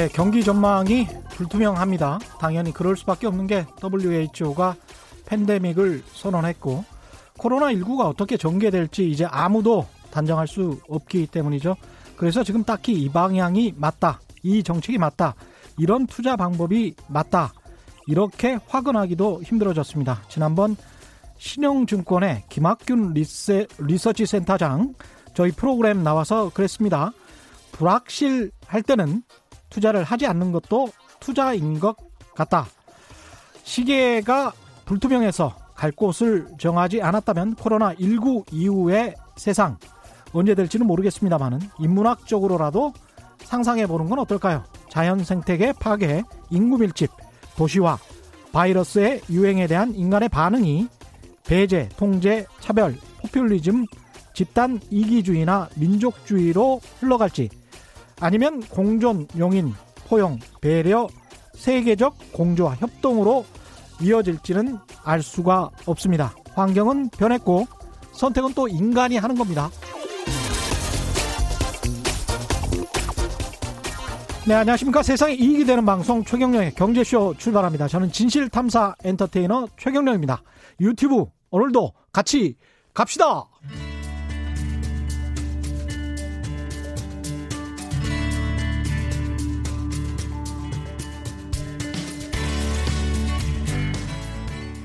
네, 경기 전망이 불투명합니다. 당연히 그럴 수밖에 없는 게 WHO가 팬데믹을 선언했고 코로나19가 어떻게 전개될지 이제 아무도 단정할 수 없기 때문이죠. 그래서 지금 딱히 이 방향이 맞다. 이 정책이 맞다. 이런 투자 방법이 맞다. 이렇게 화근하기도 힘들어졌습니다. 지난번 신영증권의 김학균 리세, 리서치 센터장 저희 프로그램 나와서 그랬습니다. 불확실할 때는 투자를 하지 않는 것도 투자인 것 같다. 시계가 불투명해서 갈 곳을 정하지 않았다면 코로나19 이후의 세상 언제 될지는 모르겠습니다만은 인문학적으로라도 상상해 보는 건 어떨까요? 자연 생태계 파괴, 인구 밀집, 도시화, 바이러스의 유행에 대한 인간의 반응이 배제, 통제, 차별, 포퓰리즘, 집단 이기주의나 민족주의로 흘러갈지 아니면 공존, 용인, 포용, 배려, 세계적 공조와 협동으로 이어질지는 알 수가 없습니다. 환경은 변했고 선택은 또 인간이 하는 겁니다. 네, 안녕하십니까. 세상에 이익이 되는 방송 최경령의 경제쇼 출발합니다. 저는 진실탐사 엔터테이너 최경령입니다. 유튜브 오늘도 같이 갑시다!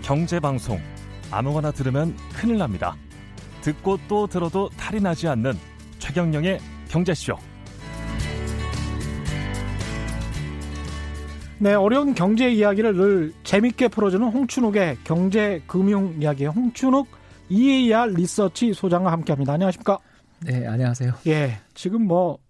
경제방송 아무거나 들으면 큰일 납니다. 듣고 또 들어도 탈이 나지 않는 최경령의 경제쇼. 네, 어려운 경제 이야기를 늘 재밌게 풀어주는 홍춘욱의 경제 금융 이야기 홍춘욱 EAR 리서치 소장과 함께합니다. 안녕하십니까? 네, 안녕하세요. 예, 지금 뭐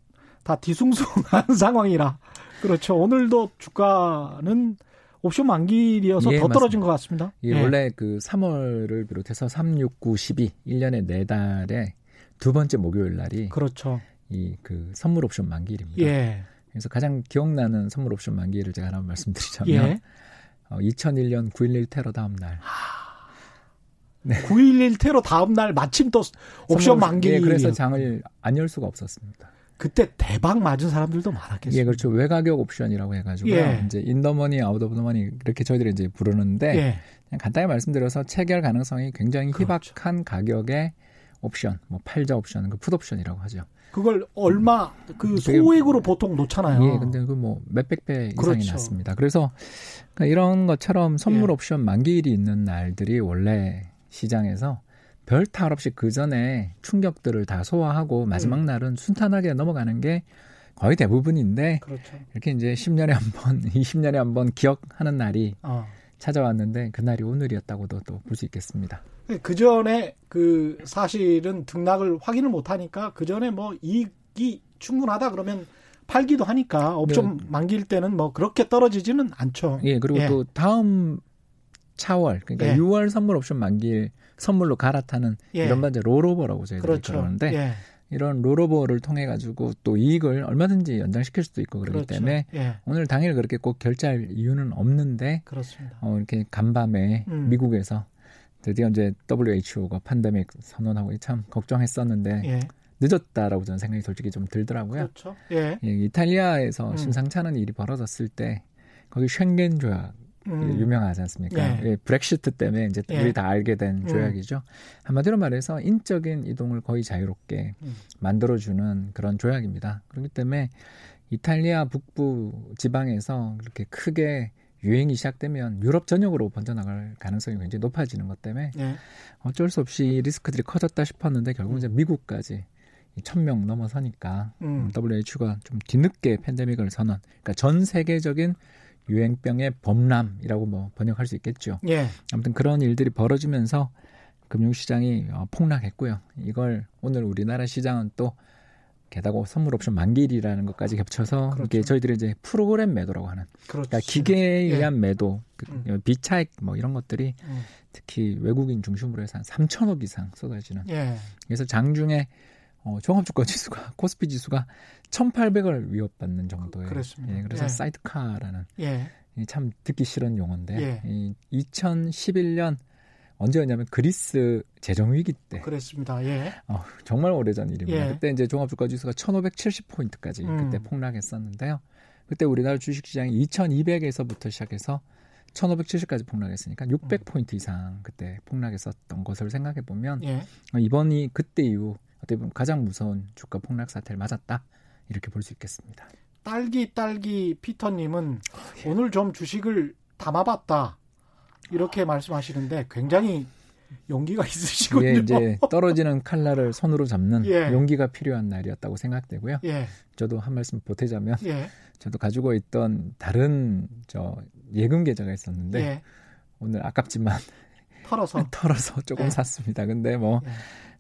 다 뒤숭숭한 상황이라 그렇죠. 오늘도 주가는 옵션 만기이어서 예, 더 떨어진 맞습니다. 것 같습니다. 예, 원래 그 3월을 비롯해서 3, 6, 9, 12 1년에 네 달에 두 번째 목요일 날이 그렇죠. 이 그 선물 옵션 만기일입니다. 예, 그래서 가장 기억나는 선물 옵션 만기일을 제가 하나 말씀드리자면 예. 어, 2001년 9.11 테러 다음 날9.11 테러 다음 날 마침 또 옵션 만기. 예, 그래서 장을 안 열 수가 없었습니다. 그때 대박 맞은 사람들도 많았겠어요. 예, 그렇죠. 외가격 옵션이라고 해가지고 요 예. 이제 인더머니, 아웃오브더머니 이렇게 저희들이 이제 부르는데 예, 그냥 간단히 말씀드려서 체결 가능성이 굉장히 그렇죠. 희박한 가격의 옵션, 뭐 팔자 옵션, 그 풋옵션이라고 하죠. 그걸 얼마 그 되게- 소액으로 보통 놓잖아요. 예, 근데 그 뭐 몇백 배 이상이 그렇죠. 났습니다. 그래서 그러니까 이런 것처럼 선물 예. 옵션 만기일이 있는 날들이 원래 시장에서 별 탈 없이 그 전에 충격들을 다 소화하고 마지막 음. 날은 순탄하게 넘어가는 게 거의 대부분인데 그렇죠. 이렇게 이제 10년에 한 번, 20년에 한 번 기억하는 날이 어. 찾아왔는데 그 날이 오늘이었다고도 또 볼 수 있겠습니다. 그 전에 그 사실은 등락을 확인을 못 하니까 그 전에 뭐 이익이 충분하다 그러면 팔기도 하니까 업종 만기일 때는 뭐 그렇게 떨어지지는 않죠. 예, 그리고 예. 또 다음 차월, 그러니까 예. 6월 선물 옵션 만기일 선물로 갈아타는 예. 이런 반 이제 롤오버라고 저희들이 그렇죠. 그러는데 예. 이런 롤오버를 통해 가지고 또 이익을 얼마든지 연장시킬 수도 있고 그렇기 그렇죠. 때문에 예. 오늘 당일 그렇게 꼭 결제할 이유는 없는데 그렇습니다. 어, 이렇게 간밤에 음. 미국에서 드디어 이제 WHO가 팬데믹 선언하고 참 걱정했었는데 예. 늦었다라고 저는 생각이 솔직히 좀 들더라고요. 그렇죠. 예. 예, 이탈리아에서 음. 심상치 않은 일이 벌어졌을 때 거기 쉥겐 조약 음. 유명하지 않습니까? 예. 예, 브렉시트 때문에 이제 예. 우리 다 알게 된 음. 조약이죠. 한마디로 말해서 인적인 이동을 거의 자유롭게 음. 만들어주는 그런 조약입니다. 그렇기 때문에 이탈리아 북부 지방에서 그렇게 크게 유행이 시작되면 유럽 전역으로 번져나갈 가능성이 굉장히 높아지는 것 때문에 예. 어쩔 수 없이 리스크들이 커졌다 싶었는데 결국 이제 미국까지 1000명 넘어서니까 음. WHO가 좀 뒤늦게 팬데믹을 선언. 그러니까 전 세계적인 유행병의 범람이라고 뭐 번역할 수 있겠죠. 예. 아무튼 그런 일들이 벌어지면서 금융시장이 어, 폭락했고요. 이걸 오늘 우리나라 시장은 또 게다가 선물 옵션 만기일이라는 것까지 겹쳐서 그렇죠. 이게 저희들이 이제 프로그램 매도라고 하는 그렇죠. 그러니까 기계에 예. 의한 매도, 그 음. 비차익 뭐 이런 것들이 음. 특히 외국인 중심으로 해서 한 3천억 이상 쏟아지는 예. 그래서 장중에 어, 종합주가 지수가 코스피 지수가 1,800을 위협받는 정도의 그렇습니다. 예, 그래서 예. 사이드카라는 예. 이참 듣기 싫은 용어인데 예. 이 2011년 언제였냐면 그리스 재정 위기 때 그랬습니다. 예. 어, 정말 오래전 일입니다. 예. 그때 이제 종합주가 지수가 1,570 포인트까지 음. 그때 폭락했었는데요. 그때 우리나라 주식시장이 2,200에서부터 시작해서 1,570까지 폭락했으니까 600 포인트 음. 이상 그때 폭락했었던 것을 생각해 보면 예. 이번이 그때 이후 어떻게 보면 가장 무서운 주가 폭락 사태를 맞았다 이렇게 볼 수 있겠습니다. 딸기 딸기 피터님은 오늘 좀 주식을 담아봤다 이렇게 말씀하시는데 굉장히 용기가 있으시군요. 이게 이제 떨어지는 칼날을 손으로 잡는 예. 용기가 필요한 날이었다고 생각되고요. 예, 저도 한 말씀 보태자면 예, 저도 가지고 있던 다른 저 예금 계좌가 있었는데 예. 오늘 아깝지만 털어서 털어서 조금 예. 샀습니다. 근데 뭐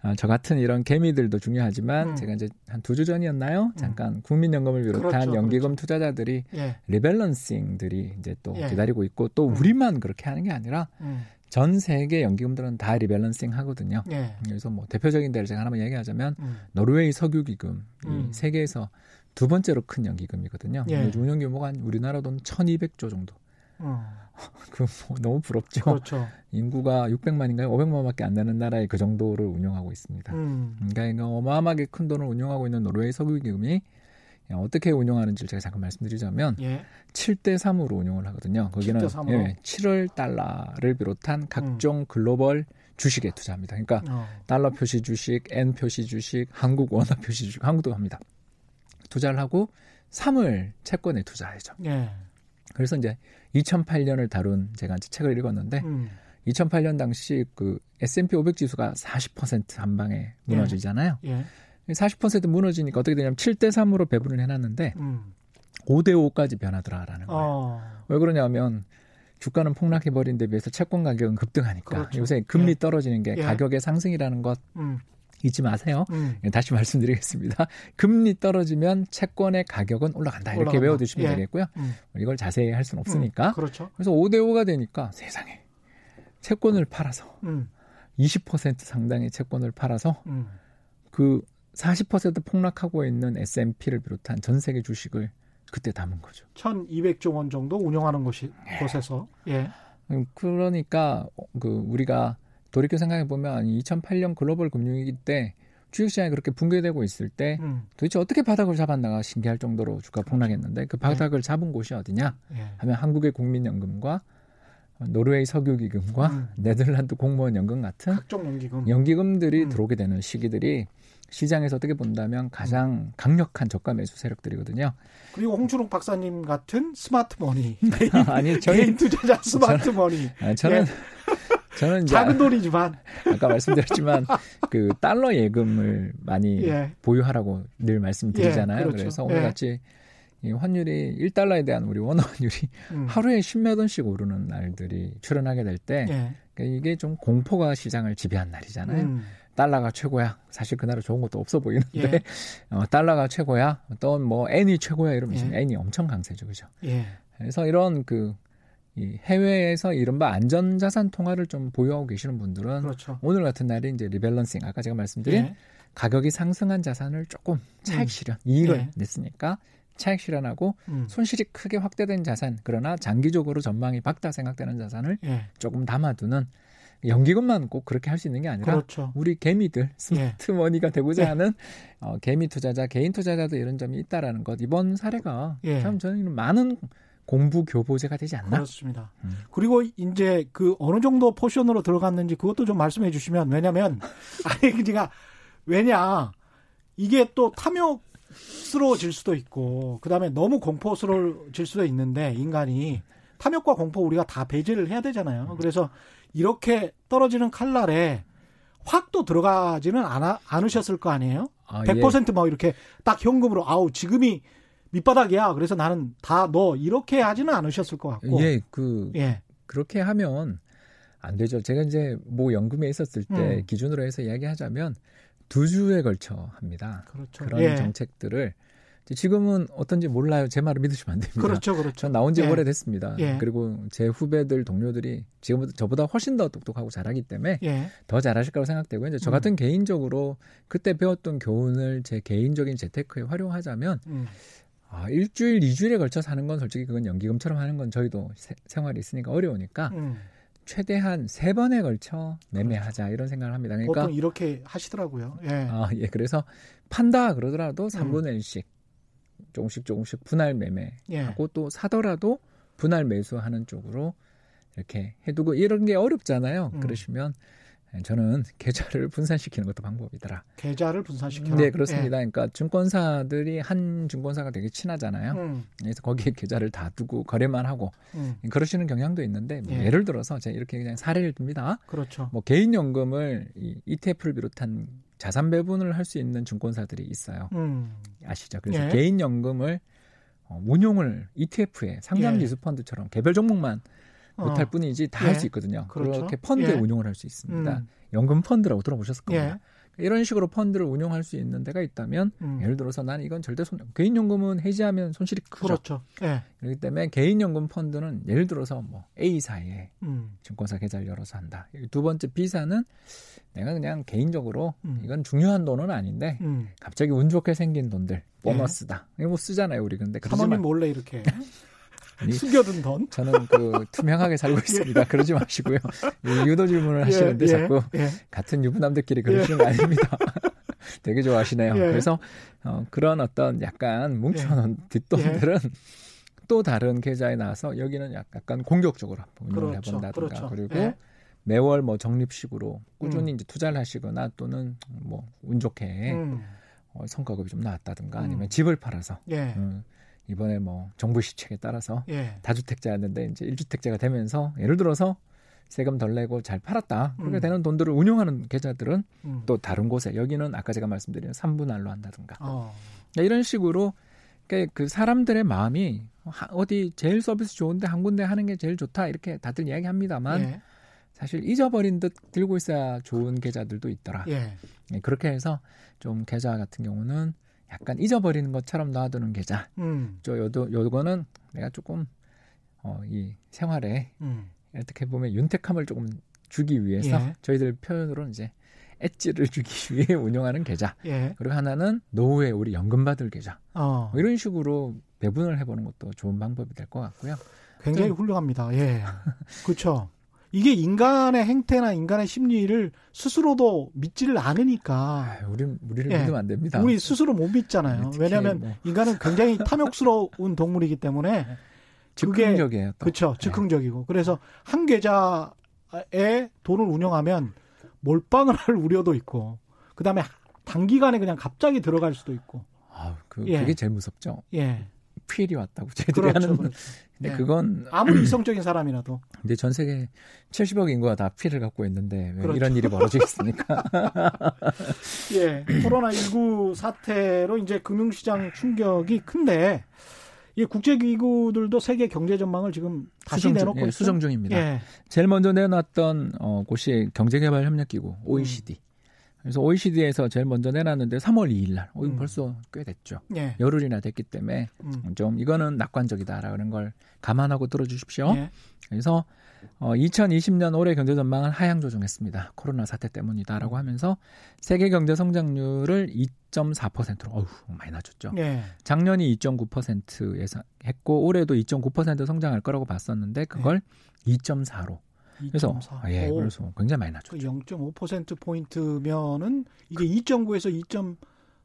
예. 아, 저 같은 이런 개미들도 중요하지만 음. 제가 이제 한 두 주 전이었나요? 잠깐 국민연금을 비롯한 그렇죠, 연기금 그렇죠. 투자자들이 예, 리밸런싱들이 이제 또 예. 기다리고 있고 또 음. 우리만 그렇게 하는 게 아니라 음, 전 세계 연기금들은 다 리밸런싱 하거든요. 예, 그래서 뭐 대표적인 데를 제가 하나만 얘기하자면 음, 노르웨이 석유기금 음. 이 세계에서 두 번째로 큰 연기금이거든요. 예. 운영 규모가 한 우리나라 돈 1,200조 정도. 음, 그뭐 너무 부럽죠. 그렇죠. 인구가 600만인가요? 500만밖에 안 되는 나라에 그 정도를 운영하고 있습니다. 음, 그러니까 어마어마하게 큰 돈을 운영하고 있는 노르웨이 석유기금이 어떻게 운영하는지를 제가 잠깐 말씀드리자면 예, 7대 3으로 운영을 하거든요. 거기는 7대 3 으로? 예, 7월 달러를 비롯한 각종 글로벌 주식에 투자합니다. 그러니까 어, 달러 표시 주식, 엔 표시 주식, 한국 원화 표시 주식, 한국도 합니다. 투자를 하고 3월 채권에 투자하죠. 예, 그래서 이제 2008년을 다룬 제가 이제 책을 읽었는데 음, 2008년 당시 그 S&P 500 지수가 40%한 방에 무너지잖아요. 예, 40% 무너지니까 어떻게 되냐면 7대 3으로 배분을 해놨는데 음, 5대 5까지 변하더라라는 거예요. 어, 왜 그러냐면 주가는 폭락해버린 데 비해서 채권 가격은 급등하니까 그렇죠. 요새 금리 예. 떨어지는 게 예. 가격의 상승이라는 것 음, 잊지 마세요. 음, 예, 다시 말씀드리겠습니다. 금리 떨어지면 채권의 가격은 올라간다. 이렇게 올라간다. 외워두시면 예. 되겠고요. 음, 이걸 자세히 할 수는 없으니까. 음, 그렇죠. 그래서 5대 5가 되니까 세상에 채권을 팔아서 음, 20% 상당의 채권을 팔아서 음, 그40% 폭락하고 있는 S&P를 비롯한 전 세계 주식을 그때 담은 거죠. 1,200조 원 정도 운영하는 곳이 곳에서 예, 음, 그러니까 그 우리가 돌이켜 생각해 보면 2008년 글로벌 금융위기 때 주식시장이 그렇게 붕괴되고 있을 때 음, 도대체 어떻게 바닥을 잡았나가 신기할 정도로 주가 폭락했는데 그 바닥을 잡은 곳이 어디냐 예, 하면 한국의 국민연금과 노르웨이 석유기금과 음. 네덜란드 공무원 연금 같은 각종 연기금. 연기금들이 음. 들어오게 되는 시기들이 시장에서 어떻게 본다면 가장 강력한 저가 매수 세력들이거든요. 그리고 홍춘욱 박사님 같은 smart money. 아니 개인 투자자 스마트 머니. 아, 저는 예. 저는 이제 작은 돈이지만 아까 말씀드렸지만 그 달러 예금을 많이 예. 보유하라고 늘 말씀드리잖아요. 예, 그렇죠. 그래서 예. 오늘 같이 이 환율이 1달러에 대한 우리 원화 환율이 음. 하루에 10몇 원씩 오르는 날들이 출현하게 될때 예. 그러니까 이게 좀 공포가 시장을 지배한 날이잖아요. 음. 달러가 최고야. 사실 그날은 좋은 것도 없어 보이는데 예. 어, 달러가 최고야. 또뭐 N이 최고야 이러면 예. N이 엄청 강세죠, 그죠? 예. 그래서 이런 그 이 해외에서 이른바 안전자산 통화를 좀 보유하고 계시는 분들은 그렇죠. 오늘 같은 날이 이제 리밸런싱 아까 제가 말씀드린 예. 가격이 상승한 자산을 조금 차익 실현 이익을 예. 냈으니까 차익 실현하고 음. 손실이 크게 확대된 자산 그러나 장기적으로 전망이 밝다 생각되는 자산을 예. 조금 담아두는 연기금만 꼭 그렇게 할 수 있는 게 아니라 그렇죠. 우리 개미들 스마트머니가 되고자 예. 하는 어, 개미 투자자 개인 투자자도 이런 점이 있다라는 것 이번 사례가 예. 참 저는 많은 공부 교보제가 되지 않나 그렇습니다. 음. 그리고 이제 그 어느 정도 포션으로 들어갔는지 그것도 좀 말씀해 주시면 왜냐면 아니 그니까 왜냐 이게 또 탐욕스러워질 수도 있고 그다음에 너무 공포스러워질 수도 있는데 인간이 탐욕과 공포 우리가 다 배제를 해야 되잖아요. 그래서 이렇게 떨어지는 칼날에 확 또 들어가지는 않아, 않으셨을 거 아니에요? 아, 예. 100%뭐 이렇게 딱 현금으로 아우 지금이 밑바닥이야. 그래서 나는 다 너 이렇게 하지는 않으셨을 것 같고. 예, 그 예. 그렇게 하면 안 되죠. 제가 이제 뭐 연금에 있었을 때 음. 기준으로 해서 이야기하자면 두 주에 걸쳐 합니다. 그렇죠. 그런 예. 정책들을 지금은 어떤지 몰라요. 제 말을 믿으시면 안 됩니다. 그렇죠, 그렇죠. 전 나온 지 예. 오래됐습니다. 예. 그리고 제 후배들 동료들이 지금보다 저보다 훨씬 더 똑똑하고 잘하기 때문에 예. 더 잘하실 거라고 생각되고 이제 저 음. 같은 개인적으로 그때 배웠던 교훈을 제 개인적인 재테크에 활용하자면 음. 아, 일주일, 이주일에 걸쳐서 하는 건 솔직히 그건 연기금처럼 하는 건 저희도 세- 생활이 있으니까 어려우니까 음. 최대한 세 번에 걸쳐 매매하자 이런 생각을 합니다. 그러니까 보통 이렇게 하시더라고요. 예. 아, 예. 그래서 판다 음. 그러더라도 3분의 1씩 조금씩 조금씩 분할 매매하고 예. 또 사더라도 분할 매수하는 쪽으로 이렇게 해두고 이런 게 어렵잖아요. 음. 그러시면 저는 계좌를 분산시키는 것도 방법이더라. 계좌를 분산시켜라. 네, 그렇습니다. 그러니까 증권사들이 한 증권사가 되게 친하잖아요. 예. 음, 그래서 거기에 계좌를 다 두고 거래만 하고 음, 그러시는 경향도 있는데 뭐 예. 예를 들어서 제가 이렇게 그냥 사례를 듭니다. 그렇죠. 뭐 개인 연금을 이 ETF를 비롯한 자산 배분을 할 수 있는 증권사들이 있어요. 음, 아시죠? 그래서 예. 개인 연금을 어, 운용을 ETF에 상장 지수 펀드처럼 개별 종목만 못할 어, 뿐이지 다할 예. 수 있거든요. 그렇죠. 그렇게 펀드에 예. 운용을 할 수 있습니다. 음, 연금 펀드라고 들어보셨을 겁니다. 예. 이런 식으로 펀드를 운용할 수 있는 데가 있다면 음, 예를 들어서 나는 이건 절대 손 개인 연금은 해지하면 손실이 크죠. 그렇죠. 예. 그렇기 때문에 개인 연금 펀드는 예를 들어서 뭐 A사에 음, 증권사 계좌를 열어서 한다. 두 번째 B사는 내가 그냥 개인적으로 음. 이건 중요한 돈은 아닌데 음. 갑자기 운 좋게 생긴 돈들 보너스다. 이거 뭐 쓰잖아요 우리 근데 사모님 마. 몰래 이렇게 숨겨둔 돈. 저는 그 투명하게 살고 있습니다. 그러지 마시고요. 이 유도 질문을 하시는데 예, 자꾸 예. 같은 유부남들끼리 그러시는 거 아닙니다. 되게 좋아하시네요. 예. 그래서 어, 그런 어떤 약간 뭉쳐놓은 뒷돈들은 또 다른 계좌에 나와서 여기는 약간 공격적으로 운영을 그렇죠. 해본다든가 그렇죠. 그리고 예. 매월 뭐 적립식으로 꾸준히 음. 이제 투자를 하시거나 또는 뭐 운 좋게 음, 어, 성과급이 좀 나왔다든가 음. 아니면 집을 팔아서 예. 음, 이번에 뭐 정부 시책에 따라서 예. 다주택자였는데 이제 1주택자가 되면서 예를 들어서 세금 덜 내고 잘 팔았다. 그렇게 음. 되는 돈들을 운용하는 계좌들은 음. 또 다른 곳에 여기는 아까 제가 말씀드린 3분할로 한다든가 어. 그러니까 이런 식으로 그러니까 그 사람들의 마음이 하- 어디 제일 서비스 좋은데 한 군데 하는 게 제일 좋다 이렇게 다들 이야기합니다만 예. 사실 잊어버린 듯 들고 있어야 좋은 계좌들도 있더라. 예. 예, 그렇게 해서 좀 계좌 같은 경우는 약간 잊어버리는 것처럼 놔두는 계좌. 음. 저 요도 요거는 내가 조금 어, 이 생활에 음. 어떻게 보면 윤택함을 조금 주기 위해서 예. 저희들 표현으로는 이제 엣지를 주기 위해 운영하는 계좌. 예. 그리고 하나는 노후에 우리 연금 받을 계좌. 어. 뭐 이런 식으로 배분을 해보는 것도 좋은 방법이 될 것 같고요. 굉장히 훌륭합니다. 예. 그렇죠. 이게 인간의 행태나 인간의 심리를 스스로도 믿지를 않으니까 아, 우리 우리를 예. 믿으면 안 됩니다. 우리 스스로 못 믿잖아요. 특히 왜냐하면 뭐 인간은 굉장히 탐욕스러운 동물이기 때문에 그게 즉흥적이에요. 또. 그렇죠. 네. 즉흥적이고. 그래서 한 계좌에 돈을 운영하면 몰빵을 할 우려도 있고, 그 다음에 단기간에 그냥 갑자기 들어갈 수도 있고. 아, 그 예. 그게 제일 무섭죠. 예. 피해이 왔다고 저희들이 그렇죠. 하는. 그렇죠. 근데 예. 그건 아무리 이성적인 사람이라도. 이제 전 세계 70억 인구가 다 피해를 갖고 있는데 왜 그렇죠. 이런 일이 벌어지겠습니까? 예. 코로나 19 사태로 이제 금융시장 충격이 큰데, 이 국제기구들도 세계 경제 전망을 지금 다시 수정 중- 내놓고 예. 수정 중입니다. 예. 제일 먼저 내놨던 어, 곳이 경제개발협력기구 OECD. 그래서 OECD에서 제일 먼저 내놨는데 3월 2일 날. 어, 음. 벌써 꽤 됐죠. 예. 열흘이나 됐기 때문에 음. 좀 이거는 낙관적이다라는 걸 감안하고 들어주십시오. 예. 그래서 어, 2020년 올해 경제 전망을 하향 조정했습니다. 코로나 사태 때문이다라고 하면서 세계 경제 성장률을 2.4%로 어휴 많이 낮췄죠. 예. 작년이 2.9% 예상했고 올해도 2.9% 성장할 거라고 봤었는데 그걸 2.4로 그래서 2.4. 아, 예 오. 그래서 굉장히 많이 그 낮췄죠. 0.5% 포인트면은 이게 2.9에서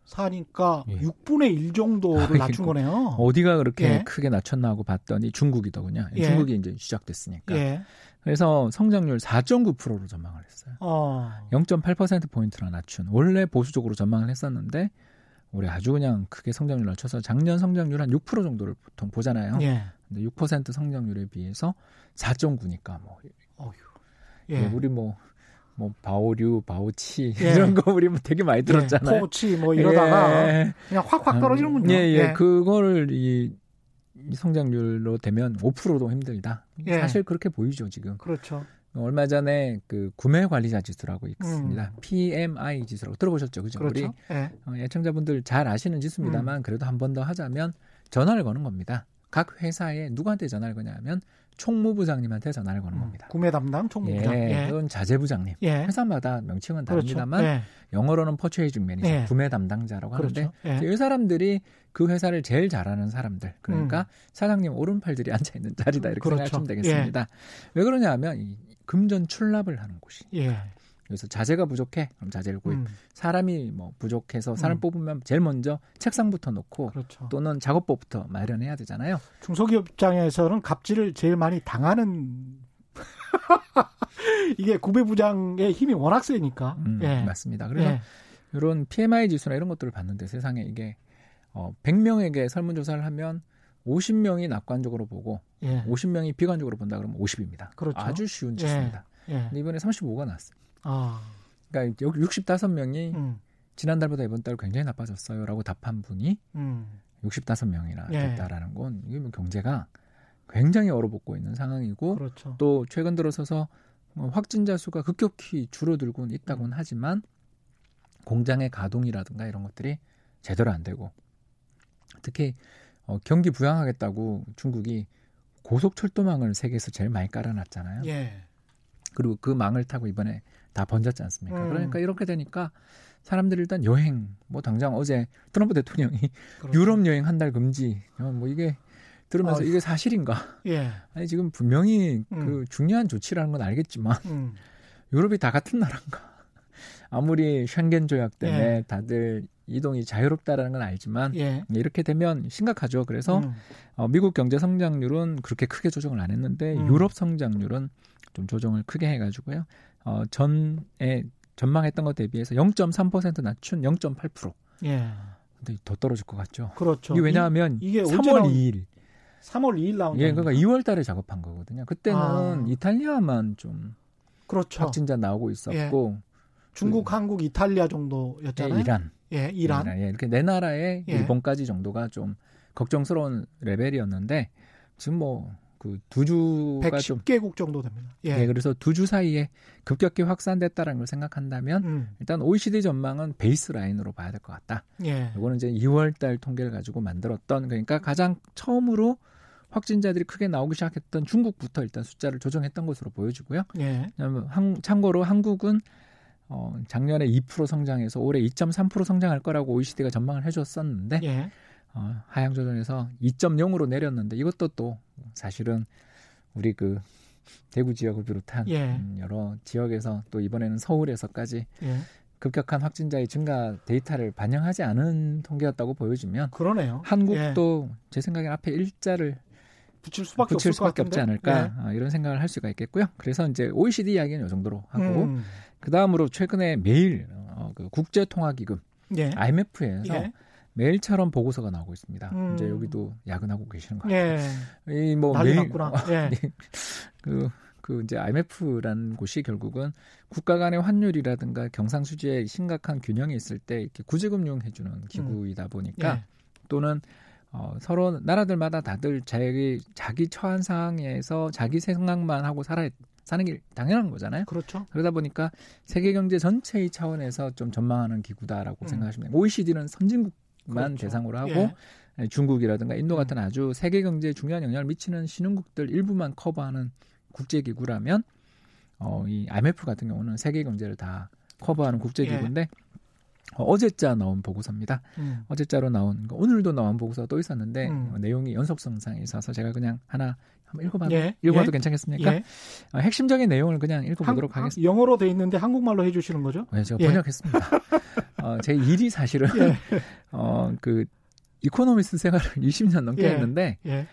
2.4니까 예. 6분의 1 정도를. 낮춘 거네요. 어디가 그렇게 예. 크게 낮췄나 하고 봤더니 중국이더군요. 예. 중국이 이제 시작됐으니까. 예. 그래서 성장률 4.9%로 전망을 했어요. 어. 0.8% 포인트나 낮춘. 원래 보수적으로 전망을 했었는데 올해 아주 그냥 크게 성장률 낮춰서 작년 성장률 한 6% 정도를 보통 보잖아요. 예. 근데 6% 성장률에 비해서 4.9니까 뭐 어휴. 예. 예. 우리 뭐, 뭐, 바오류, 바오치, 예. 이런 거 우리 뭐 되게 많이 들었잖아요. 예. 포치 뭐 이러다가 예. 그냥 확확 떨어지는군요. 예, 예. 그거를 이, 이 성장률로 되면 5%도 힘들다. 예. 사실 그렇게 보이죠, 지금. 그렇죠. 얼마 전에 그 구매 관리자 지수라고 있습니다. 음. PMI 지수라고 들어보셨죠, 그죠? 우리 그렇죠. 예. 어, 애청자분들 잘 아시는 지수입니다만 음. 그래도 한 번 더 하자면 전화를 거는 겁니다. 각 회사에 누구한테 전화를 거냐면 총무부장님한테 전화를 거는 음. 겁니다. 구매 담당 총무부장. 예, 예. 그건 자재부장님. 예. 회사마다 명칭은 그렇죠. 다릅니다만 예. 영어로는 purchasing manager, 예. 구매 담당자라고 그렇죠. 하는데 예. 이 사람들이 그 회사를 제일 잘하는 사람들. 그러니까 사장님 오른팔들이 앉아 있는 자리다 이렇게 음. 그렇죠. 생각하시면 되겠습니다. 왜 그러냐면 이 금전 출납을 하는 곳이 예. 그래서 자재가 부족해. 그럼 자재를 구입. 음, 사람이 뭐 부족해서 사람 음. 뽑으면 제일 먼저 책상부터 놓고 그렇죠. 또는 작업법부터 마련해야 되잖아요. 중소기업 입장에서는 갑질을 제일 많이 당하는 이게 구배부장의 힘이 워낙 세니까. 음, 예. 맞습니다. 그래서 예. 이런 PMI 지수나 이런 것들을 봤는데 세상에 이게 어, 100명에게 설문조사를 하면 50명이 낙관적으로 보고 예. 50명이 비관적으로 본다 그러면 50입니다. 그렇죠. 아주 쉬운 예. 지수입니다. 예. 근데 이번에 35가 나왔어요. 아, 그러니까 여기 65명이 음, 지난달보다 이번 달 굉장히 나빠졌어요라고 답한 분이 음, 65명이나 예. 됐다라는 건 이게 뭐 경제가 굉장히 얼어붙고 있는 상황이고 그렇죠. 또 최근 들어서서 뭐 확진자 수가 급격히 줄어들고는 있다고는 하지만 공장의 가동이라든가 이런 것들이 제대로 안 되고 특히 어, 경기 부양하겠다고 중국이 고속철도망을 세계에서 제일 많이 깔아놨잖아요. 예. 그리고 그 망을 타고 이번에 다 번졌지 않습니까? 음. 그러니까 이렇게 되니까 사람들이 일단 여행 뭐 당장 어제 트럼프 대통령이 그렇죠. 유럽 여행 한 달 금지 어, 뭐 이게 들으면서 아휴. 이게 사실인가? 예. 아니 지금 분명히 음. 그 중요한 조치라는 건 알겠지만 음, 유럽이 다 같은 나라인가? 아무리 쉔겐 조약 때문에 예. 다들 이동이 자유롭다라는 건 알지만 예. 이렇게 되면 심각하죠. 그래서 음, 어, 미국 경제 성장률은 그렇게 크게 조정을 안 했는데 음. 유럽 성장률은 좀 조정을 크게 해가지고요. 어, 전에 전망했던 것 대비해서 0.3% 낮춘 0.8%. 예. 근데 더 떨어질 것 같죠. 그렇죠. 이게 왜냐하면 이- 언제 3월 나온- 2일, 3월 2일 나온 예, 그러니까 2월 달에 작업한 거거든요. 그때는 아. 이탈리아만 좀 그렇죠. 확진자 나오고 있었고 중국, 그- 한국, 이탈리아 예, 정도였잖아요. 이란, 예, 이란. 예, 이렇게 네 나라의 예. 일본까지 정도가 좀 걱정스러운 레벨이었는데 지금 뭐 그두 주가 좀 110개국 정도 됩니다. 예. 예, 그래서 두 주 사이에 급격히 확산됐다라는 걸 생각한다면 음, 일단 OECD 전망은 베이스 라인으로 봐야 될 것 같다. 예. 이거는 이제 2월 달 통계를 가지고 만들었던 그러니까 가장 처음으로 확진자들이 크게 나오기 시작했던 중국부터 일단 숫자를 조정했던 것으로 보여지고요. 예. 한- 참고로 한국은 어, 작년에 2% 성장해서 올해 2.3% 성장할 거라고 OECD가 전망을 해줬었는데 예. 어, 하향 조정해서 2.0으로 내렸는데 이것도 또 사실은 우리 그 대구 지역을 비롯한 예. 음, 여러 지역에서 또 이번에는 서울에서까지 예. 급격한 확진자의 증가 데이터를 반영하지 않은 통계였다고 보여지면 그러네요. 예. 한국도 제 생각엔 앞에 일자를 붙일 수밖에 붙일 수밖에 없지. 않을까 아, 이런 생각을 할 수가 있겠고요. 그래서 이제 OECD 이야기는 이 정도로 예. 하고 음, 그 다음으로 최근에 매일 어, 그 국제통화기금 예. IMF에서 예. 매일처럼 보고서가 나오고 있습니다. 음. 이제 여기도 야근하고 계시는 것 같아요. 예. 이뭐 매일 났구나. 예. 그, 그 이제 IMF라는 곳이 결국은 국가 간의 환율이라든가 경상수지에 심각한 균형이 있을 때 이렇게 구제금융 해주는 기구이다 보니까 예. 또는 어, 서로 나라들마다 다들 자기 자기 처한 상황에서 자기 생각만 하고 살아 사는 게 당연한 거잖아요. 그렇죠. 그러다 보니까 세계 경제 전체의 차원에서 좀 전망하는 기구다라고 음. 생각하시면 돼요. OECD는 선진국만 그렇죠. 대상으로 하고 예. 예, 중국이라든가 인도 같은 음. 아주 세계 경제에 중요한 영향을 미치는 신흥국들 일부만 커버하는 국제 기구라면 어, 이 IMF 같은 경우는 세계 경제를 다 커버하는 국제 예. 기구인데 어, 어제자 나온 보고서입니다. 음. 어제자로 나온 거, 오늘도 나온 보고서가 또 있었는데 음. 어, 내용이 연속성상에 있어서 제가 그냥 하나 한번 읽어봐도 예. 읽어봐도 예. 괜찮겠습니까? 예. 어, 핵심적인 내용을 그냥 읽어보도록 한- 하겠습니다. 영어로 돼 있는데 한국말로 해주시는 거죠? 네, 제가 예. 번역했습니다. 어, 제 일이 사실은 예. 어, 그 이코노미스트 생활을 20년 넘게 예. 했는데 예.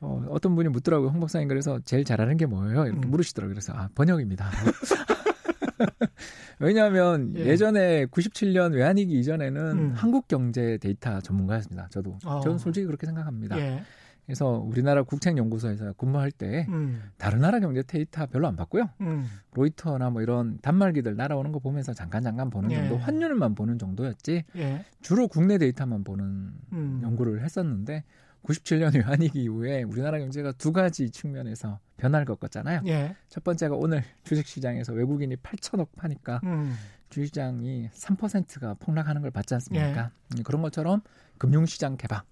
어, 어떤 분이 묻더라고요. 홍 박사님 그래서 제일 잘하는 게 뭐예요? 이렇게 음. 물으시더라고요. 그래서 아 번역입니다. 왜냐하면 예. 예. 전에 97년 외환위기 이전에는 음. 한국 경제 데이터 전문가였습니다. 저도 어. 저는 솔직히 그렇게 생각합니다. 예. 그래서 우리나라 국책연구소에서 근무할 때 음. 다른 나라 경제 데이터 별로 안 봤고요. 음. 로이터나 뭐 이런 단말기들 날아오는 거 보면서 잠깐 잠깐 보는 예. 정도, 환율만 보는 정도였지 예. 주로 국내 데이터만 보는 음. 연구를 했었는데 97년 외환위기 이후에 우리나라 경제가 두 가지 측면에서 변화를 겪었잖아요. 예. 첫 번째가 오늘 주식시장에서 외국인이 8천억 파니까 음. 주식시장이 3%가 폭락하는 걸 봤지 않습니까? 예. 음, 그런 것처럼 금융시장 개방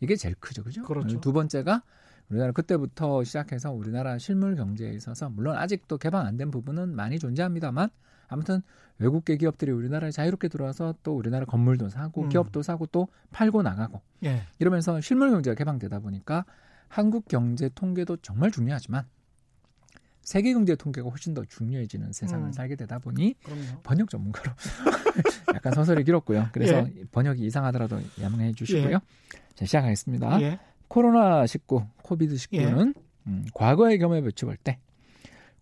이게 제일 크죠, 그죠? 그렇죠. 두 번째가 우리나라 그때부터 시작해서 우리나라 실물 경제에 있어서 물론 아직도 개방 안 된 부분은 많이 존재합니다만 아무튼 외국계 기업들이 우리나라에 자유롭게 들어와서 또 우리나라 건물도 사고 음. 기업도 사고 또 팔고 나가고 예. 이러면서 실물 경제가 개방되다 보니까 한국 경제 통계도 정말 중요하지만 세계 경제 통계가 훨씬 더 중요해지는 세상을 음. 살게 되다 보니 그럼요. 번역 전문가로 약간 서설이 길었고요. 그래서 예. 번역이 이상하더라도 양해해 주시고요. 예. 자, 시작하겠습니다. 예. 코로나 19, 코비드 19는 음, 과거의 경험에 비춰볼 때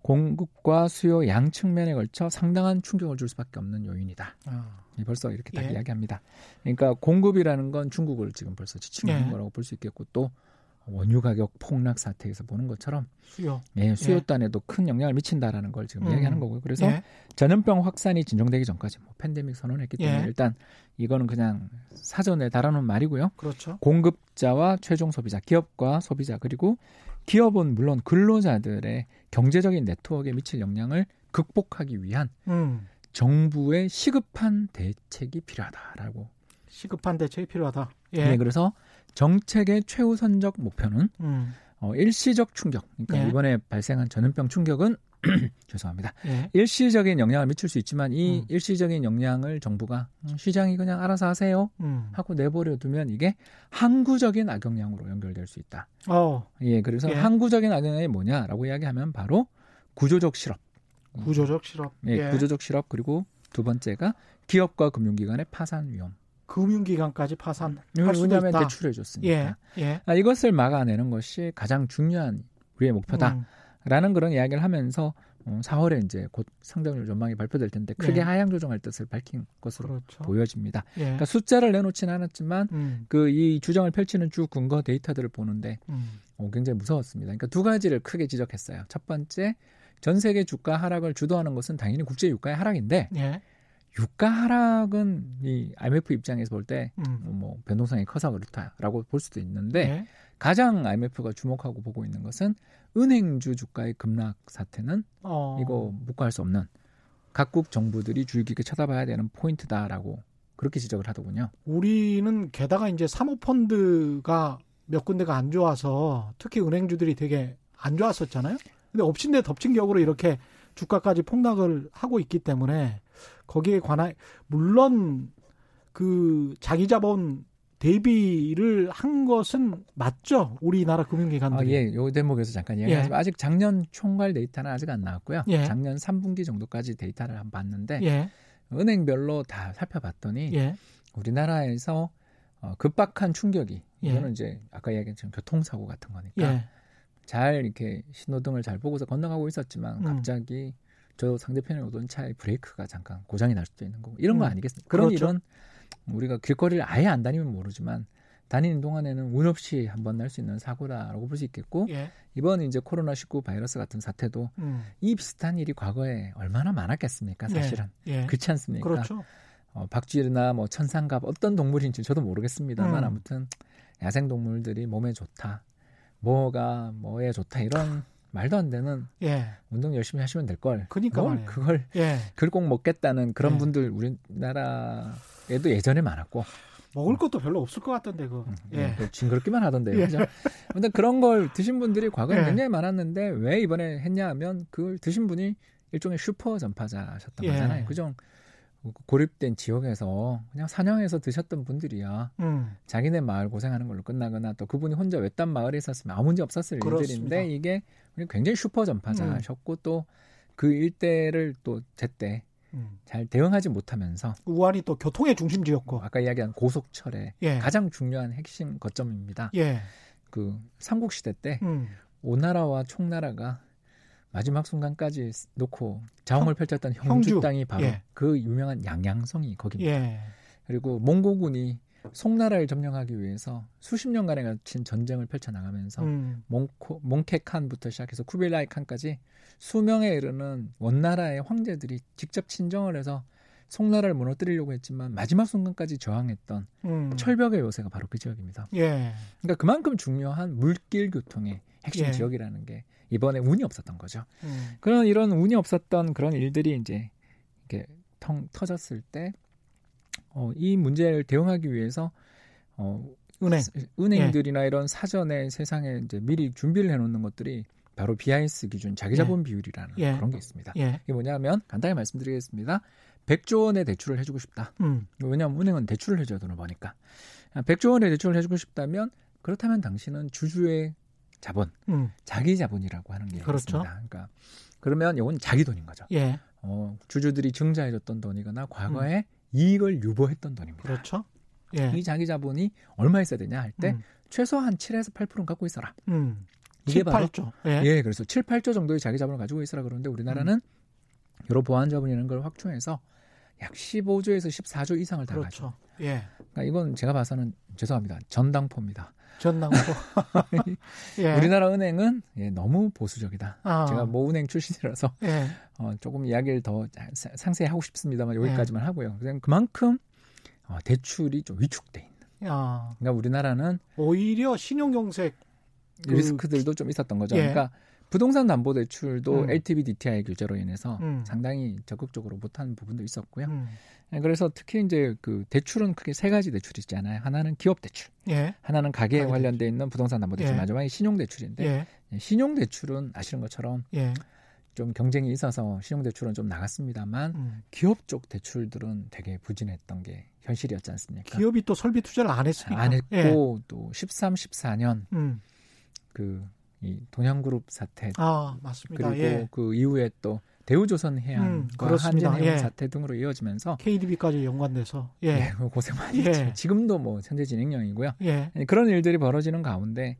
공급과 수요 양 측면에 걸쳐 상당한 충격을 줄 수밖에 없는 요인이다. 아, 이 벌써 이렇게 딱 예. 이야기합니다. 그러니까 공급이라는 건 중국을 지금 벌써 지치고 있는 예. 거라고 볼 수 있겠고 또 원유 가격 폭락 사태에서 보는 것처럼 수요. 예, 수요단에도 큰 영향을 미친다라는 걸 지금 음. 이야기하는 거고요. 그래서 예. 전염병 확산이 진정되기 전까지 뭐 팬데믹 선언했기 때문에 예. 일단 이거는 그냥 사전에 달아놓은 말이고요. 그렇죠. 공급자와 최종 소비자, 기업과 소비자 그리고 기업은 물론 근로자들의 경제적인 네트워크에 미칠 영향을 극복하기 위한 음. 정부의 시급한 대책이 필요하다라고. 시급한 대책이 필요하다. 예. 예. 그래서 정책의 최우선적 목표는 음. 어, 일시적 충격. 그러니까 예. 이번에 발생한 전염병 충격은 죄송합니다. 예. 일시적인 영향을 미칠 수 있지만 이 음. 일시적인 영향을 정부가 음, 시장이 그냥 알아서 하세요 음. 하고 내버려 두면 이게 항구적인 악영향으로 연결될 수 있다. 어, 예, 그래서 예. 항구적인 악영향이 뭐냐라고 이야기하면 바로 구조적 실업. 구조적 실업. 예, 구조적 실업 그리고 두 번째가 기업과 금융기관의 파산 위험. 금융기관까지 수도 왜냐하면. 대출해 줬으니까. 예. 예. 아, 이것을 막아내는 것이 가장 중요한 우리의 목표다 라는 음. 그런 이야기를 하면서 어, 4월에 이제 곧 성장률 전망이 발표될 텐데 크게 예. 하향 조정할 뜻을 밝힌 것으로 그렇죠. 보여집니다. 예. 그러니까 숫자를 내놓지는 않았지만 음. 그이 주장을 펼치는 쭉 근거 데이터들을 보는데 음. 어, 굉장히 무서웠습니다. 그러니까 두 가지를 크게 지적했어요. 첫 번째, 전 세계 주가 하락을 주도하는 것은 당연히 국제 유가의 하락인데 예. 유가 하락은 이 IMF 입장에서 볼때 음. 뭐 변동성이 커서 그렇다라고 볼 수도 있는데 예. 가장 IMF가 주목하고 보고 있는 것은 은행주 주가의 급락 사태는 어. 이거 묵과할 수 없는 각국 정부들이 주의 깊게 쳐다봐야 되는 포인트다라고 그렇게 지적을 하더군요. 우리는 게다가 이제 사모펀드가 몇 군데가 안 좋아서 특히 은행주들이 되게 안 좋았었잖아요. 근데 엎친 데 덮친 격으로 이렇게 주가까지 폭락을 하고 있기 때문에 거기에 관한 물론 그 자기 자본 대비를 한 것은 맞죠. 우리나라 아, 금융기관들이. 예, 요 대목에서 잠깐 이야기하지만 아직 작년 총괄 데이터는 아직 안 나왔고요. 예. 작년 3분기 정도까지 데이터를 한번 봤는데 예. 은행별로 다 살펴봤더니 예. 우리나라에서 어, 급박한 충격이 예. 이거는 이제 아까 이야기한 좀 교통사고 같은 거니까 예. 잘 이렇게 신호등을 잘 보고서 건너가고 있었지만 음. 갑자기 저 상대편에 오던 차의 브레이크가 잠깐 고장이 날 수도 있는 거고 이런 거 음. 아니겠습니까? 그런 그렇죠. 이런 우리가 길거리를 아예 안 다니면 모르지만 다니는 동안에는 운 없이 한 번 날 수 있는 사고라고 볼 수 있겠고 예. 이번 이제 코로나 19 바이러스 같은 사태도 음. 이 비슷한 일이 과거에 얼마나 많았겠습니까? 사실은 예. 그렇지 않습니까? 그렇죠. 어, 박쥐나 뭐 천상갑 어떤 동물인지 저도 모르겠습니다만 음. 아무튼 야생 동물들이 몸에 좋다. 뭐가 뭐에 좋다 이런 말도 안 되는 예. 운동 열심히 하시면 될 걸. 뭘 말이에요. 그걸 예. 그걸 꼭 먹겠다는 그런 네. 분들 우리나라 에도 예전에 많았고 먹을 것도 별로 없을 것 같던데 그. 예. 예. 그 징그럽기만 하던데요. 예. 그죠? 근데 그런 걸 드신 분들이 과거에 예. 굉장히 많았는데 왜 이번에 했냐 하면 그걸 드신 분이 일종의 슈퍼 전파자셨던 예. 거잖아요. 그죠? 고립된 지역에서 그냥 사냥해서 드셨던 분들이야. 음. 자기네 마을 고생하는 걸로 끝나거나 또 그분이 혼자 외딴 마을에 있었으면 아무 문제 없었을 그렇습니다. 일들인데 이게 굉장히 슈퍼 전파자셨고 또그 일대를 또 제때 음. 잘 대응하지 못하면서 우한이 또 교통의 중심지였고. 아까 이야기한 고속철의 예. 가장 중요한 핵심 거점입니다. 예. 그 삼국 시대 때 음. 오나라와 총나라가 마지막 순간까지 놓고 자웅을 형- 펼쳤던 형주, 형주. 땅이 바로 예. 그 유명한 양양성이 거기입니다. 예. 그리고 몽고군이 송나라를 점령하기 위해서 수십 년간에 걸친 전쟁을 펼쳐나가면서 음. 몽코, 몽케 칸부터 시작해서 쿠빌라이 칸까지 수명에 이르는 원나라의 황제들이 직접 친정을 해서 송나라를 무너뜨리려고 했지만 마지막 순간까지 저항했던 음. 철벽의 요새가 바로 그 지역입니다. 예. 그러니까 그만큼 중요한 물길 교통의 핵심 예. 지역이라는 게 이번에 운이 없었던 거죠. 음. 그런 이런 운이 없었던 그런 일들이 이제 이렇게 텅 터졌을 때 어, 이 문제를 대응하기 위해서 어, 은행. 은행들이나 이런 사전에 세상에 이제 미리 준비를 해놓는 것들이 바로 BIS 기준 자기자본 비율이라는 예. 그런 게 있습니다. 예. 이게 뭐냐면 간단히 말씀드리겠습니다. 100조 원의 대출을 해주고 싶다. 음. 왜냐하면 은행은 대출을 해줘야 돈을 버니까. 100조 원의 대출을 해주고 싶다면 그렇다면 당신은 주주의 자본, 음. 자기 자본이라고 하는 게 그렇죠. 있습니다. 그러니까 그러면 이건 자기 돈인 거죠. 예. 어, 주주들이 증자해줬던 돈이거나 과거에 이익을 유보했던 돈입니다. 음. 그렇죠. 예. 이 자기 자본이 얼마 있어야 되냐 할때 음. 최소한 7에서 8%는 갖고 있어라. 음. 이게 7, 바로 8조. 예. 예, 그래서 7, 8조 정도의 자기 자본을 가지고 있어라 그러는데 우리나라는 음. 여러 보안 자본이라는 걸 확충해서 약 15조에서 14조 이상을 다. 그렇죠. 예. 그러니까 이건 제가 봐서는 죄송합니다. 전당포입니다. 전당포. 예. 우리나라 은행은 예, 너무 보수적이다. 아. 제가 모 은행 출신이라서 예. 어, 조금 이야기를 더 자- 상세히 하고 싶습니다만 여기까지만 하고요. 그냥 그만큼 어, 대출이 좀 위축돼 있는. 아. 그러니까 우리나라는 오히려 신용경색 그- 리스크들도 좀 있었던 거죠. 예. 그러니까 부동산 담보 대출도 음. LTV DTI 규제로 인해서 음. 상당히 적극적으로 못하는 부분도 있었고요. 음. 예, 그래서 특히 이제 그 대출은 크게 세 가지 대출이 있잖아요. 하나는 기업 대출, 예. 하나는 가게에 가계 관련돼 있는 부동산 담보 대출, 예. 마지막에 신용 대출인데 예. 예, 신용 대출은 아시는 것처럼 예. 좀 경쟁이 있어서 신용 대출은 좀 나갔습니다만 음. 기업 쪽 대출들은 되게 부진했던 게 현실이었지 않습니까? 기업이 또 설비 투자를 안 했으니까. 안 했고 예. 또 13, 14년 음. 그 이 동양그룹 사태 아, 맞습니다. 그리고 예. 그 이후에 또 대우조선 음, 해양과 그렇습니다. 한진해운 예. 사태 등으로 이어지면서 KDB까지 연관돼서. 예. 예, 그 고생 많이 예. 했죠. 지금도 뭐 현재 진행형이고요. 예. 그런 일들이 벌어지는 가운데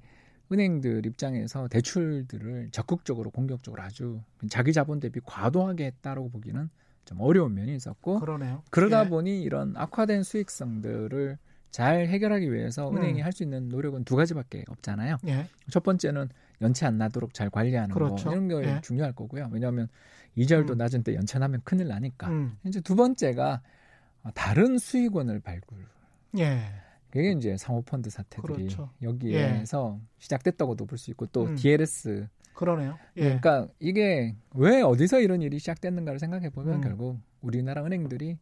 은행들 입장에서 대출들을 적극적으로 공격적으로 아주 자기 자본 대비 과도하게 했다라고 보기는 좀 어려운 면이 있었고 그러네요. 그러다 예. 보니 이런 악화된 수익성들을 잘 해결하기 위해서 음. 은행이 할수 있는 노력은 두 가지밖에 없잖아요. 예. 첫 번째는 연체 안 나도록 잘 관리하는 그렇죠. 거 이런 게 예. 중요할 거고요. 왜냐하면 이자율도 음. 낮은 때 연체 나면 큰일 나니까. 음. 이제 두 번째가 어, 다른 수익원을 발굴. 예. 그게 이제 상호펀드 사태들이 그렇죠. 여기에서 시작됐다고도 볼 수 있고 또 음. DLS. 그러네요. 예. 그러니까 이게 왜 어디서 이런 일이 시작됐는가를 생각해 보면 음. 결국 우리나라 은행들이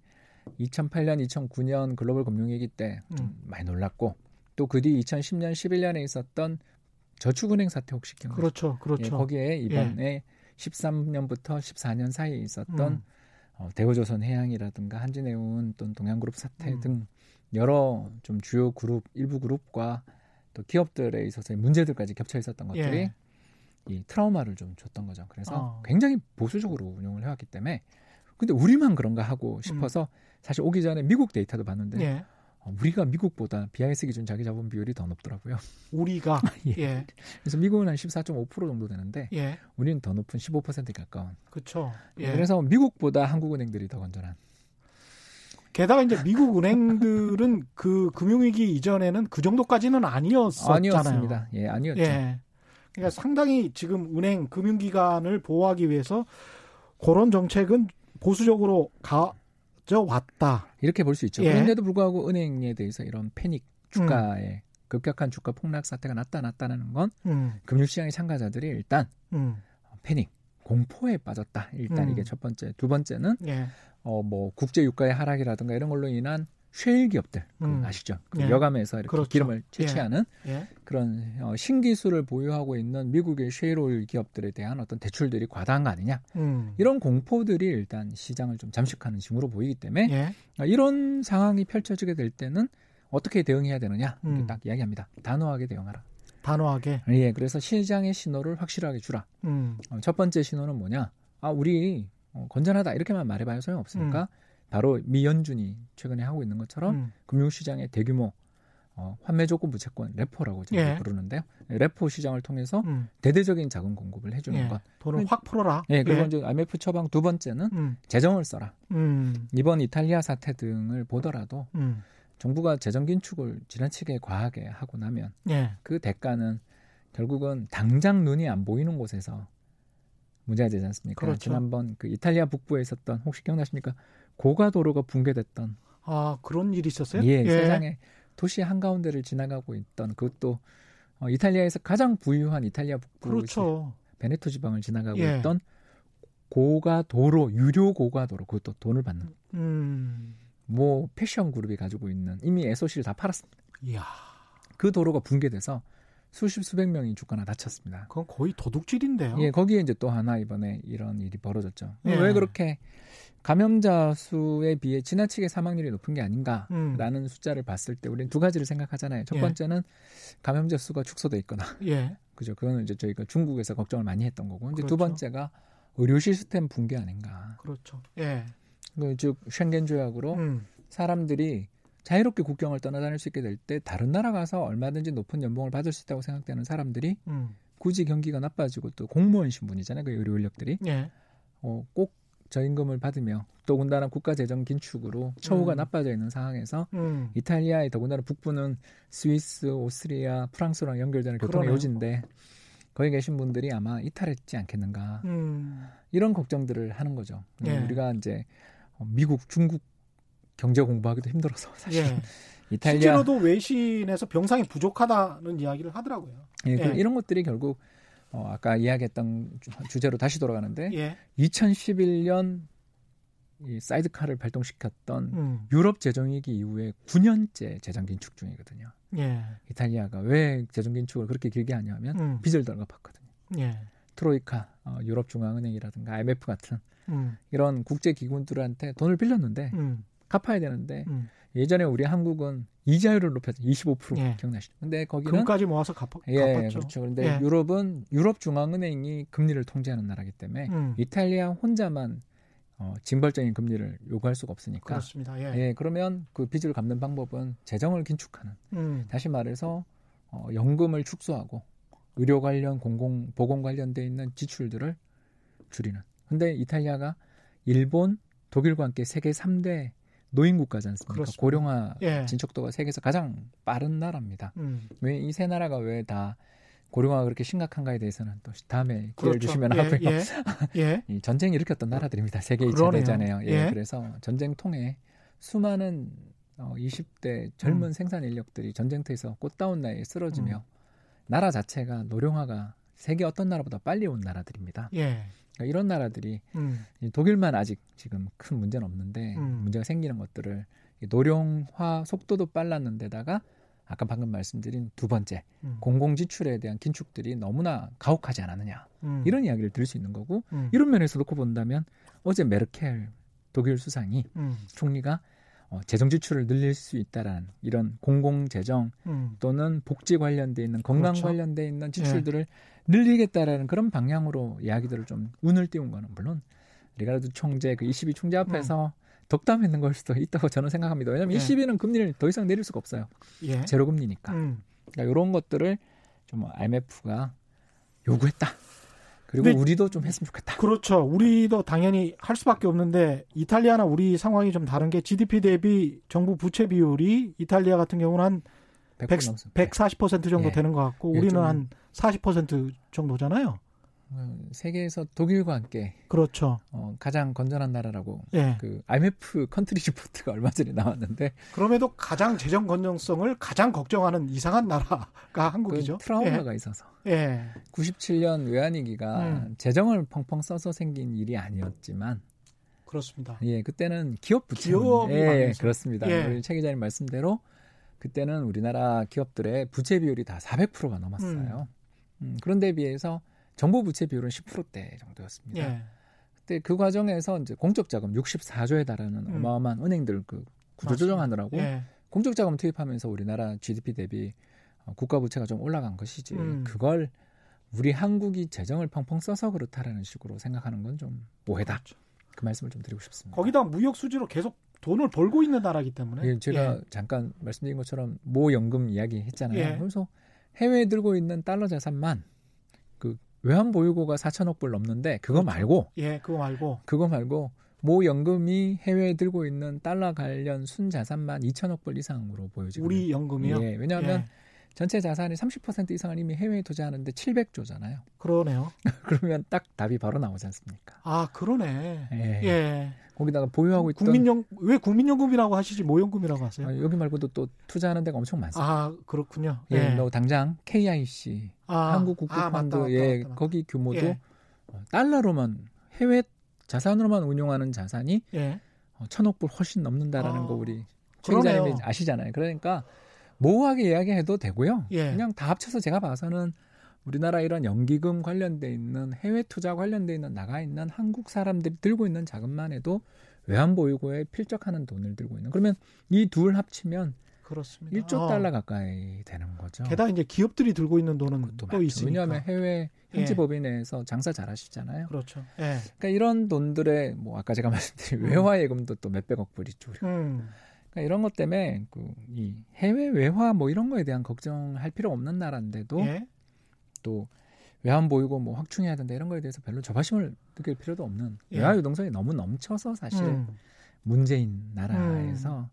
2008년, 2009년 글로벌 금융위기 때좀 음. 많이 놀랐고 또 그 뒤 2010년, 11년에 있었던 저축은행 사태 혹시 기억나세요? 그렇죠. 예, 그렇죠. 거기에 이번에 13년부터 14년 사이에 있었던 음. 어, 대우조선 해양이라든가 한진해운 또는 동양그룹 사태 음. 등 여러 좀 주요 그룹 일부 그룹과 또 기업들에 있어서의 문제들까지 겹쳐 있었던 것들이 예. 이 트라우마를 좀 줬던 거죠. 그래서 어. 굉장히 보수적으로 운영을 해왔기 때문에 근데 우리만 그런가 하고 싶어서 사실 오기 전에 미국 데이터도 봤는데 음. 예. 어, 우리가 미국보다 BIS 기준 자기 자본 비율이 더 높더라고요. 우리가 예. 예. 그래서 미국은 한 14.5% 정도 되는데 예. 우리는 더 높은 15%에 가까운. 그렇죠. 예. 그래서 미국보다 한국은행들이 더 건전한. 게다가 이제 미국 은행들은 그 금융위기 이전에는 그 정도까지는 아니었었잖아요. 아니었습니다. 예, 아니었죠. 예. 그러니까 상당히 지금 은행 금융기관을 보호하기 위해서 그런 정책은 보수적으로 가 져왔다. 이렇게 볼 수 있죠. 예. 그런데도 불구하고 은행에 대해서 이런 패닉 주가의 급격한 주가 폭락 사태가 나타났다는 건 음, 금융시장의 참가자들이 일단 음, 패닉, 공포에 빠졌다. 일단 음. 이게 첫 번째. 두 번째는 예, 어뭐 국제 유가의 하락이라든가 이런 걸로 인한 쉐일 기업들 그 음. 아시죠? 그 예. 여감에서 이렇게 그렇죠. 기름을 채취하는 예, 그런 어, 신기술을 보유하고 있는 미국의 쉐일오일 기업들에 대한 어떤 대출들이 과다한 거 아니냐? 음, 이런 공포들이 일단 시장을 좀 잠식하는 징후로 보이기 때문에 예, 어, 이런 상황이 펼쳐지게 될 때는 어떻게 대응해야 되느냐 음. 딱 이야기합니다. 단호하게 대응하라. 단호하게. 예, 그래서 시장의 신호를 확실하게 주라. 음, 어, 첫 번째 신호는 뭐냐? 아, 우리 어, 건전하다 이렇게만 말해봐야 소용없으니까 바로 미 연준이 최근에 하고 있는 것처럼 음, 금융시장의 대규모 어, 환매 조건부 채권 레포라고 저희가 예. 부르는데요. 레포 시장을 통해서 음, 대대적인 자금 공급을 해주는 예. 것. 돈을 확 풀어라. 예, 그리고 예. 이제 IMF 처방 두 번째는 음, 재정을 써라. 음, 이번 이탈리아 사태 등을 보더라도 음, 정부가 재정 긴축을 지나치게 과하게 하고 나면 예, 그 대가는 결국은 당장 눈이 안 보이는 곳에서 문제가 되지 않습니까? 그렇죠. 지난번 그 이탈리아 북부에 있었던 혹시 기억나십니까? 고가 도로가 붕괴됐던 아 그런 일이 있었어요? 예, 세상에 도시 한 가운데를 지나가고 있던 그것도 어, 이탈리아에서 가장 부유한 이탈리아 북부 그렇죠. 베네토 지방을 지나가고 예. 있던 고가 도로 유료 고가 도로 그것도 돈을 받는 음, 뭐 패션 그룹이 가지고 있는 이미 에소시를 다 팔았습니다. 이야, 그 도로가 붕괴돼서 수십 수백 명이 죽거나 다쳤습니다. 그건 거의 도둑질인데요. 예, 거기에 이제 또 하나 이번에 이런 일이 벌어졌죠. 예. 왜 그렇게 감염자 수에 비해 지나치게 사망률이 높은 게 아닌가라는 음, 숫자를 봤을 때 우리는 두 가지를 생각하잖아요. 첫 예. 번째는 감염자 수가 축소돼 있거나 예, 그죠. 그거는 이제 저희가 중국에서 걱정을 많이 했던 거고. 이제 그렇죠. 두 번째가 의료 시스템 붕괴 아닌가. 그렇죠. 예. 그즉 쉥겐 조약으로 음. 사람들이 자유롭게 국경을 떠나다닐 수 있게 될 때 다른 나라 가서 얼마든지 높은 연봉을 받을 수 있다고 생각되는 사람들이 음. 굳이 경기가 나빠지고 또 공무원 신분이잖아요. 그 의료 인력들이 예. 어, 꼭 저임금을 받으며 더군다나 국가 재정 긴축으로 처우가 음. 나빠져 있는 상황에서 음. 이탈리아의 더군다나 북부는 스위스, 오스트리아, 프랑스랑 연결되는 교통의 그러네요. 요지인데 거기 계신 분들이 아마 이탈했지 않겠는가 음. 이런 걱정들을 하는 거죠. 예. 우리가 이제 어, 미국, 중국 경제 공부하기도 힘들어서 사실 예. 이탈리아 실제로도 외신에서 병상이 부족하다는 이야기를 하더라고요. 예, 그 예. 이런 것들이 결국 어, 아까 이야기했던 주- 주제로 다시 돌아가는데 예. 2011년 이 사이드카를 발동시켰던 음. 유럽 재정위기 이후에 9년째 재정 긴축 중이거든요. 예. 이탈리아가 왜 재정 긴축을 그렇게 길게 하냐면 음. 빚을 덜 갚았거든요. 예. 트로이카, 어, 유럽 중앙은행이라든가 IMF 같은 음. 이런 국제 기구들한테 돈을 빌렸는데 음. 갚아야 되는데 음. 예전에 우리 한국은 이자율을 높였죠. 25% 예. 기억나시죠? 근데 거기는 금까지 모아서 갚, 예, 갚았죠. 그렇죠. 그런데 예. 유럽은 유럽 중앙은행이 금리를 통제하는 나라기 때문에 음. 이탈리아 혼자만 어, 징벌적인 금리를 요구할 수가 없으니까 그렇습니다. 예. 예, 그러면 그 빚을 갚는 방법은 재정을 긴축하는 음. 다시 말해서 어, 연금을 축소하고 의료 관련 공공 보건 관련돼 있는 지출들을 줄이는. 근데 이탈리아가 일본, 독일과 함께 세계 3대 노인 국가지 않습니까? 그렇습니다. 고령화 예. 진척도가 세계에서 가장 빠른 나라입니다. 음. 왜이 세 나라가 왜 다 고령화가 그렇게 심각한가에 대해서는 또 다음에 기회를 그렇죠. 주시면 예, 하고요. 예. 예. 이 전쟁 일으켰던 나라들입니다. 세계 2차 그러네요. 대전에요. 예, 예. 그래서 전쟁 통해 수많은 어, 20대 젊은 음. 생산 인력들이 전쟁터에서 꽃다운 나이에 쓰러지며 음. 나라 자체가 노령화가 세계 어떤 나라보다 빨리 온 나라들입니다. 예. 그러니까 이런 나라들이 음. 이 독일만 아직 지금 큰 문제는 없는데 음. 문제가 생기는 것들을 이 노령화 속도도 빨랐는데다가 아까 방금 말씀드린 두 번째 음. 공공 지출에 대한 긴축들이 너무나 가혹하지 않았느냐 음. 이런 이야기를 들을 수 있는 거고 음. 이런 면에서 놓고 본다면 어제 메르켈 독일 수상이 음. 총리가 어, 재정 지출을 늘릴 수 있다라는 이런 공공 재정 음. 또는 복지 관련돼 있는 건강 그렇죠. 예. 관련돼 있는 지출들을 늘리겠다라는 그런 방향으로 이야기들을 좀 운을 띄운 거는 물론 리가르드 총재 그 22 총재 앞에서 덕담했는 걸 수도 있다고 저는 생각합니다. 왜냐하면 예. 22는 금리를 더 이상 내릴 수가 없어요. 예. 제로 금리니까. 음. 그러니까 이런 것들을 좀 IMF가 요구했다. 그리고 근데- 우리도 좀 했으면 좋겠다. 그렇죠. 우리도 당연히 할 수밖에 없는데 이탈리아나 우리 상황이 좀 다른 게 GDP 대비 정부 부채 비율이 이탈리아 같은 경우는 한 100% 100, 넘습니다. 140% 정도 예. 되는 것 같고 예, 우리는 좀- 한40% 정도잖아요. 어, 세계에서 독일과 함께 그렇죠. 어, 가장 건전한 나라라고 예. 그 IMF country report가 얼마 전에 나왔는데 그럼에도 가장 재정 건전성을 가장 걱정하는 이상한 나라가 그 한국이죠. 트라우마가 있어서 예. 예. 97년 외환위기가 음. 재정을 펑펑 써서 생긴 일이 아니었지만 그렇습니다. 예 그때는 기업 부채 기업이 예. 그렇습니다 예. 우리 최 기자님 말씀대로 그때는 우리나라 기업들의 부채 비율이 다 400%가 넘었어요 음, 그런데 비해서 정부 부채 비율은 10%대 정도였습니다 예. 그때 그 과정에서 이제 공적 자금 64조에 달하는 음. 어마어마한 은행들 그 구조 조정하느라고 예. 공적 자금 투입하면서 우리나라 GDP 대비 어, 국가 부채가 좀 올라간 것이지 음. 그걸 우리 한국이 재정을 펑펑 써서 그렇다라는 식으로 생각하는 건 좀 오해다. 그렇죠. 그 말씀을 좀 드리고 싶습니다. 거기다 무역 수지로 계속 돈을 벌고 있는 나라이기 때문에 예, 제가 예. 잠깐 말씀드린 것처럼 모 연금 이야기 했잖아요. 예. 그래서 해외에 들고 있는 달러 자산만 그 외환 보유고가 4천억 불 넘는데 그거 그렇죠. 말고 예, 그거 말고 그거 말고 모 연금이 해외에 들고 있는 달러 관련 순 자산만 2천억 불 이상으로 보여지고 우리 연금이요. 예, 왜냐하면 예. 전체 자산의 30% 이상을 이미 해외에 투자하는데 700조잖아요. 그러네요. 그러면 딱 답이 바로 나오지 않습니까? 아, 그러네. 예. 예. 거기다가 보유하고 있던 국민연 왜 국민연금이라고 하시지 모연금이라고 하세요? 아, 여기 말고도 또 투자하는 데가 엄청 많습니다. 아, 그렇군요. 예, 너 당장 KIC 아, 한국 아, 맞다, 국부펀드 맞다, 예. 거기 규모도 예. 어, 달러로만 해외 자산으로만 운용하는 자산이 예. 어, 천억 불 훨씬 넘는다라는 아, 거 우리 최 그러네요. 기자님이 아시잖아요. 그러니까 모호하게 이야기해도 되고요. 예. 그냥 다 합쳐서 제가 봐서는 우리나라 이런 연기금 관련돼 있는 해외 투자 관련돼 있는 나가 있는 한국 사람들이 들고 있는 자금만 해도 외환 보유고에 필적하는 돈을 들고 있는. 그러면 이 둘 합치면 그렇습니다. 1조 어. 달러 가까이 되는 거죠. 게다가 이제 기업들이 들고 있는 돈은 그것도 또 많죠. 있으니까. 왜냐하면 해외 현지 예. 법인에서 장사 잘하시잖아요. 그렇죠. 예. 그러니까 이런 돈들의 뭐 아까 제가 말씀드린 음. 외화 예금도 또 몇백억 불이 죠 음. 그러니까 이런 것 때문에 그이 해외 외화 뭐 이런 거에 대한 걱정할 필요 없는 나라인데도 예. 또 외환 보이고 뭐 확충해야 된다 이런 거에 대해서 별로 조바심을 느낄 필요도 없는 예. 외화 유동성이 너무 넘쳐서 사실 음. 문재인 나라에서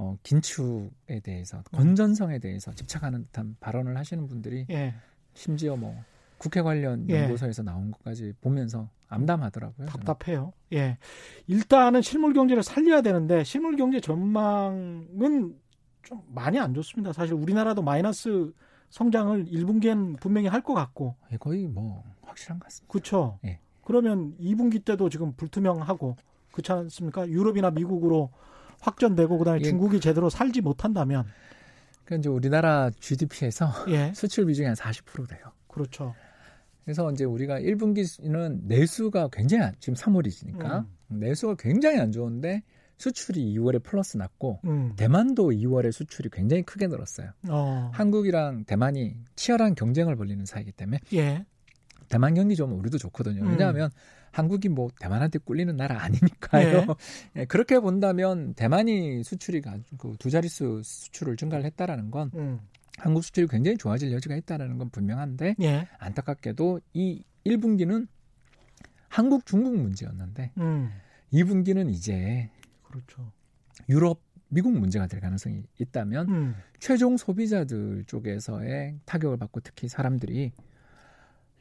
어, 긴축에 대해서 건전성에 대해서 집착하는 듯한 발언을 하시는 분들이 예. 심지어 뭐 국회 관련 예. 연구소에서 나온 것까지 보면서 암담하더라고요. 저는. 답답해요. 예. 일단은 실물 경제를 살려야 되는데 실물 경제 전망은 좀 많이 안 좋습니다. 사실 우리나라도 마이너스 성장을 1분기엔 분명히 할 것 같고. 예, 거의 뭐 확실한 것 같습니다. 그렇죠. 예. 그러면 2분기 때도 지금 불투명하고 그렇지 않습니까? 유럽이나 미국으로 확전되고 그다음에 예. 중국이 제대로 살지 못한다면 그러니까 이제 우리나라 GDP에서 예. 수출 비중이 한 40% 돼요. 그렇죠. 그래서 이제 우리가 1분기는 내수가 굉장히 안, 지금 3월이니까 음. 내수가 굉장히 안 좋은데 수출이 2월에 플러스 났고 음. 대만도 2월에 수출이 굉장히 크게 늘었어요. 어. 한국이랑 대만이 치열한 경쟁을 벌이는 사이기 때문에 예. 대만 경기 좋으면 우리도 좋거든요. 음. 왜냐하면 한국이 뭐 대만한테 꿀리는 나라 아니니까요. 예, 그렇게 본다면 대만이 수출이 그두 자릿수 수출을 증가를 했다라는 건 음. 한국 수출이 굉장히 좋아질 여지가 있다라는 건 분명한데 예. 안타깝게도 이 1분기는 한국 중국 문제였는데 음. 2분기는 이제 그렇죠. 유럽 미국 문제가 될 가능성이 있다면 음. 최종 소비자들 쪽에서의 타격을 받고 특히 사람들이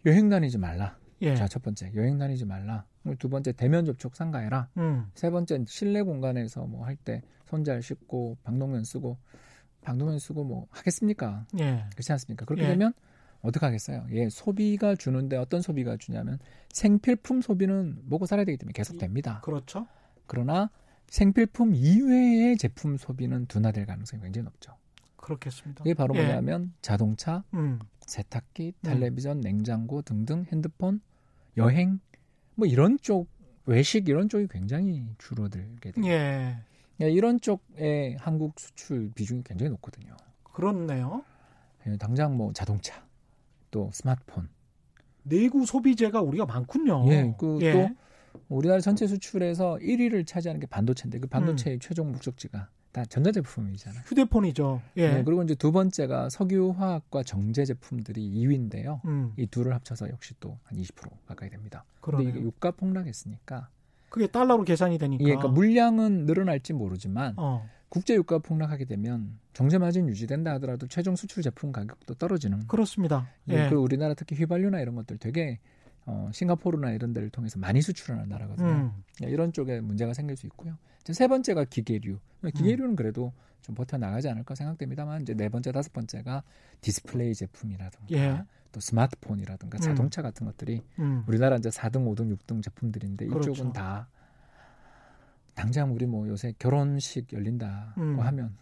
여행 다니지 말라. 예. 자, 첫 번째 여행 다니지 말라. 두 번째 대면 접촉 상가해라. 음. 세 번째 실내 공간에서 뭐 할 때 손잘 씻고 방독면 쓰고 방독면 쓰고 뭐 하겠습니까? 예. 그렇지 않습니까? 그렇게 예. 되면 어떻게 하겠어요? 예, 소비가 주는데 어떤 소비가 주냐면 생필품 소비는 먹고 살아야 되기 때문에 계속 됩니다. 그렇죠. 그러나 생필품 이외의 제품 소비는 둔화될 가능성이 굉장히 높죠. 그렇겠습니다. 이게 바로 예. 뭐냐면 자동차, 음. 세탁기, 음. 텔레비전, 냉장고 등등 핸드폰, 여행 뭐 이런 쪽 외식 이런 쪽이 굉장히 줄어들게 돼요. 예. 예, 이런 쪽에 한국 수출 비중이 굉장히 높거든요. 그렇네요. 예, 당장 뭐 자동차, 또 스마트폰, 내구 소비재가 우리가 많군요. 예, 그 예. 또 우리나라 전체 수출에서 1위를 차지하는 게 반도체인데 그 음. 반도체의 최종 목적지가 다 전자제품이잖아요. 휴대폰이죠. 예. 네, 그리고 이제 두 번째가 석유화학과 정제 제품들이 2위인데요. 음. 이 둘을 합쳐서 역시 또 한 20% 가까이 됩니다. 그러네요. 이게 유가 폭락했으니까 그게 달러로 계산이 되니까. 예, 그러니까 물량은 늘어날지 모르지만 어. 국제 유가 폭락하게 되면 정제 마진 유지된다 하더라도 최종 수출 제품 가격도 떨어지는. 그렇습니다. 예, 예. 그리고 우리나라 특히 휘발유나 이런 것들 되게 어, 싱가포르나 이런 데를 통해서 많이 수출하는 나라거든요. 음. 예, 이런 쪽에 문제가 생길 수 있고요. 이제 세 번째가 기계류. 기계류는 그래도 좀 버텨 나가지 않을까 생각됩니다만 이제 네 번째, 다섯 번째가 디스플레이 제품이라든가 예. 또 스마트폰이라든가 음. 자동차 같은 것들이 음. 우리나라 이제 4등, 5등, 6등 제품들인데 그렇죠. 이쪽은 다 당장 우리 뭐 요새 결혼식 열린다고 음. 하면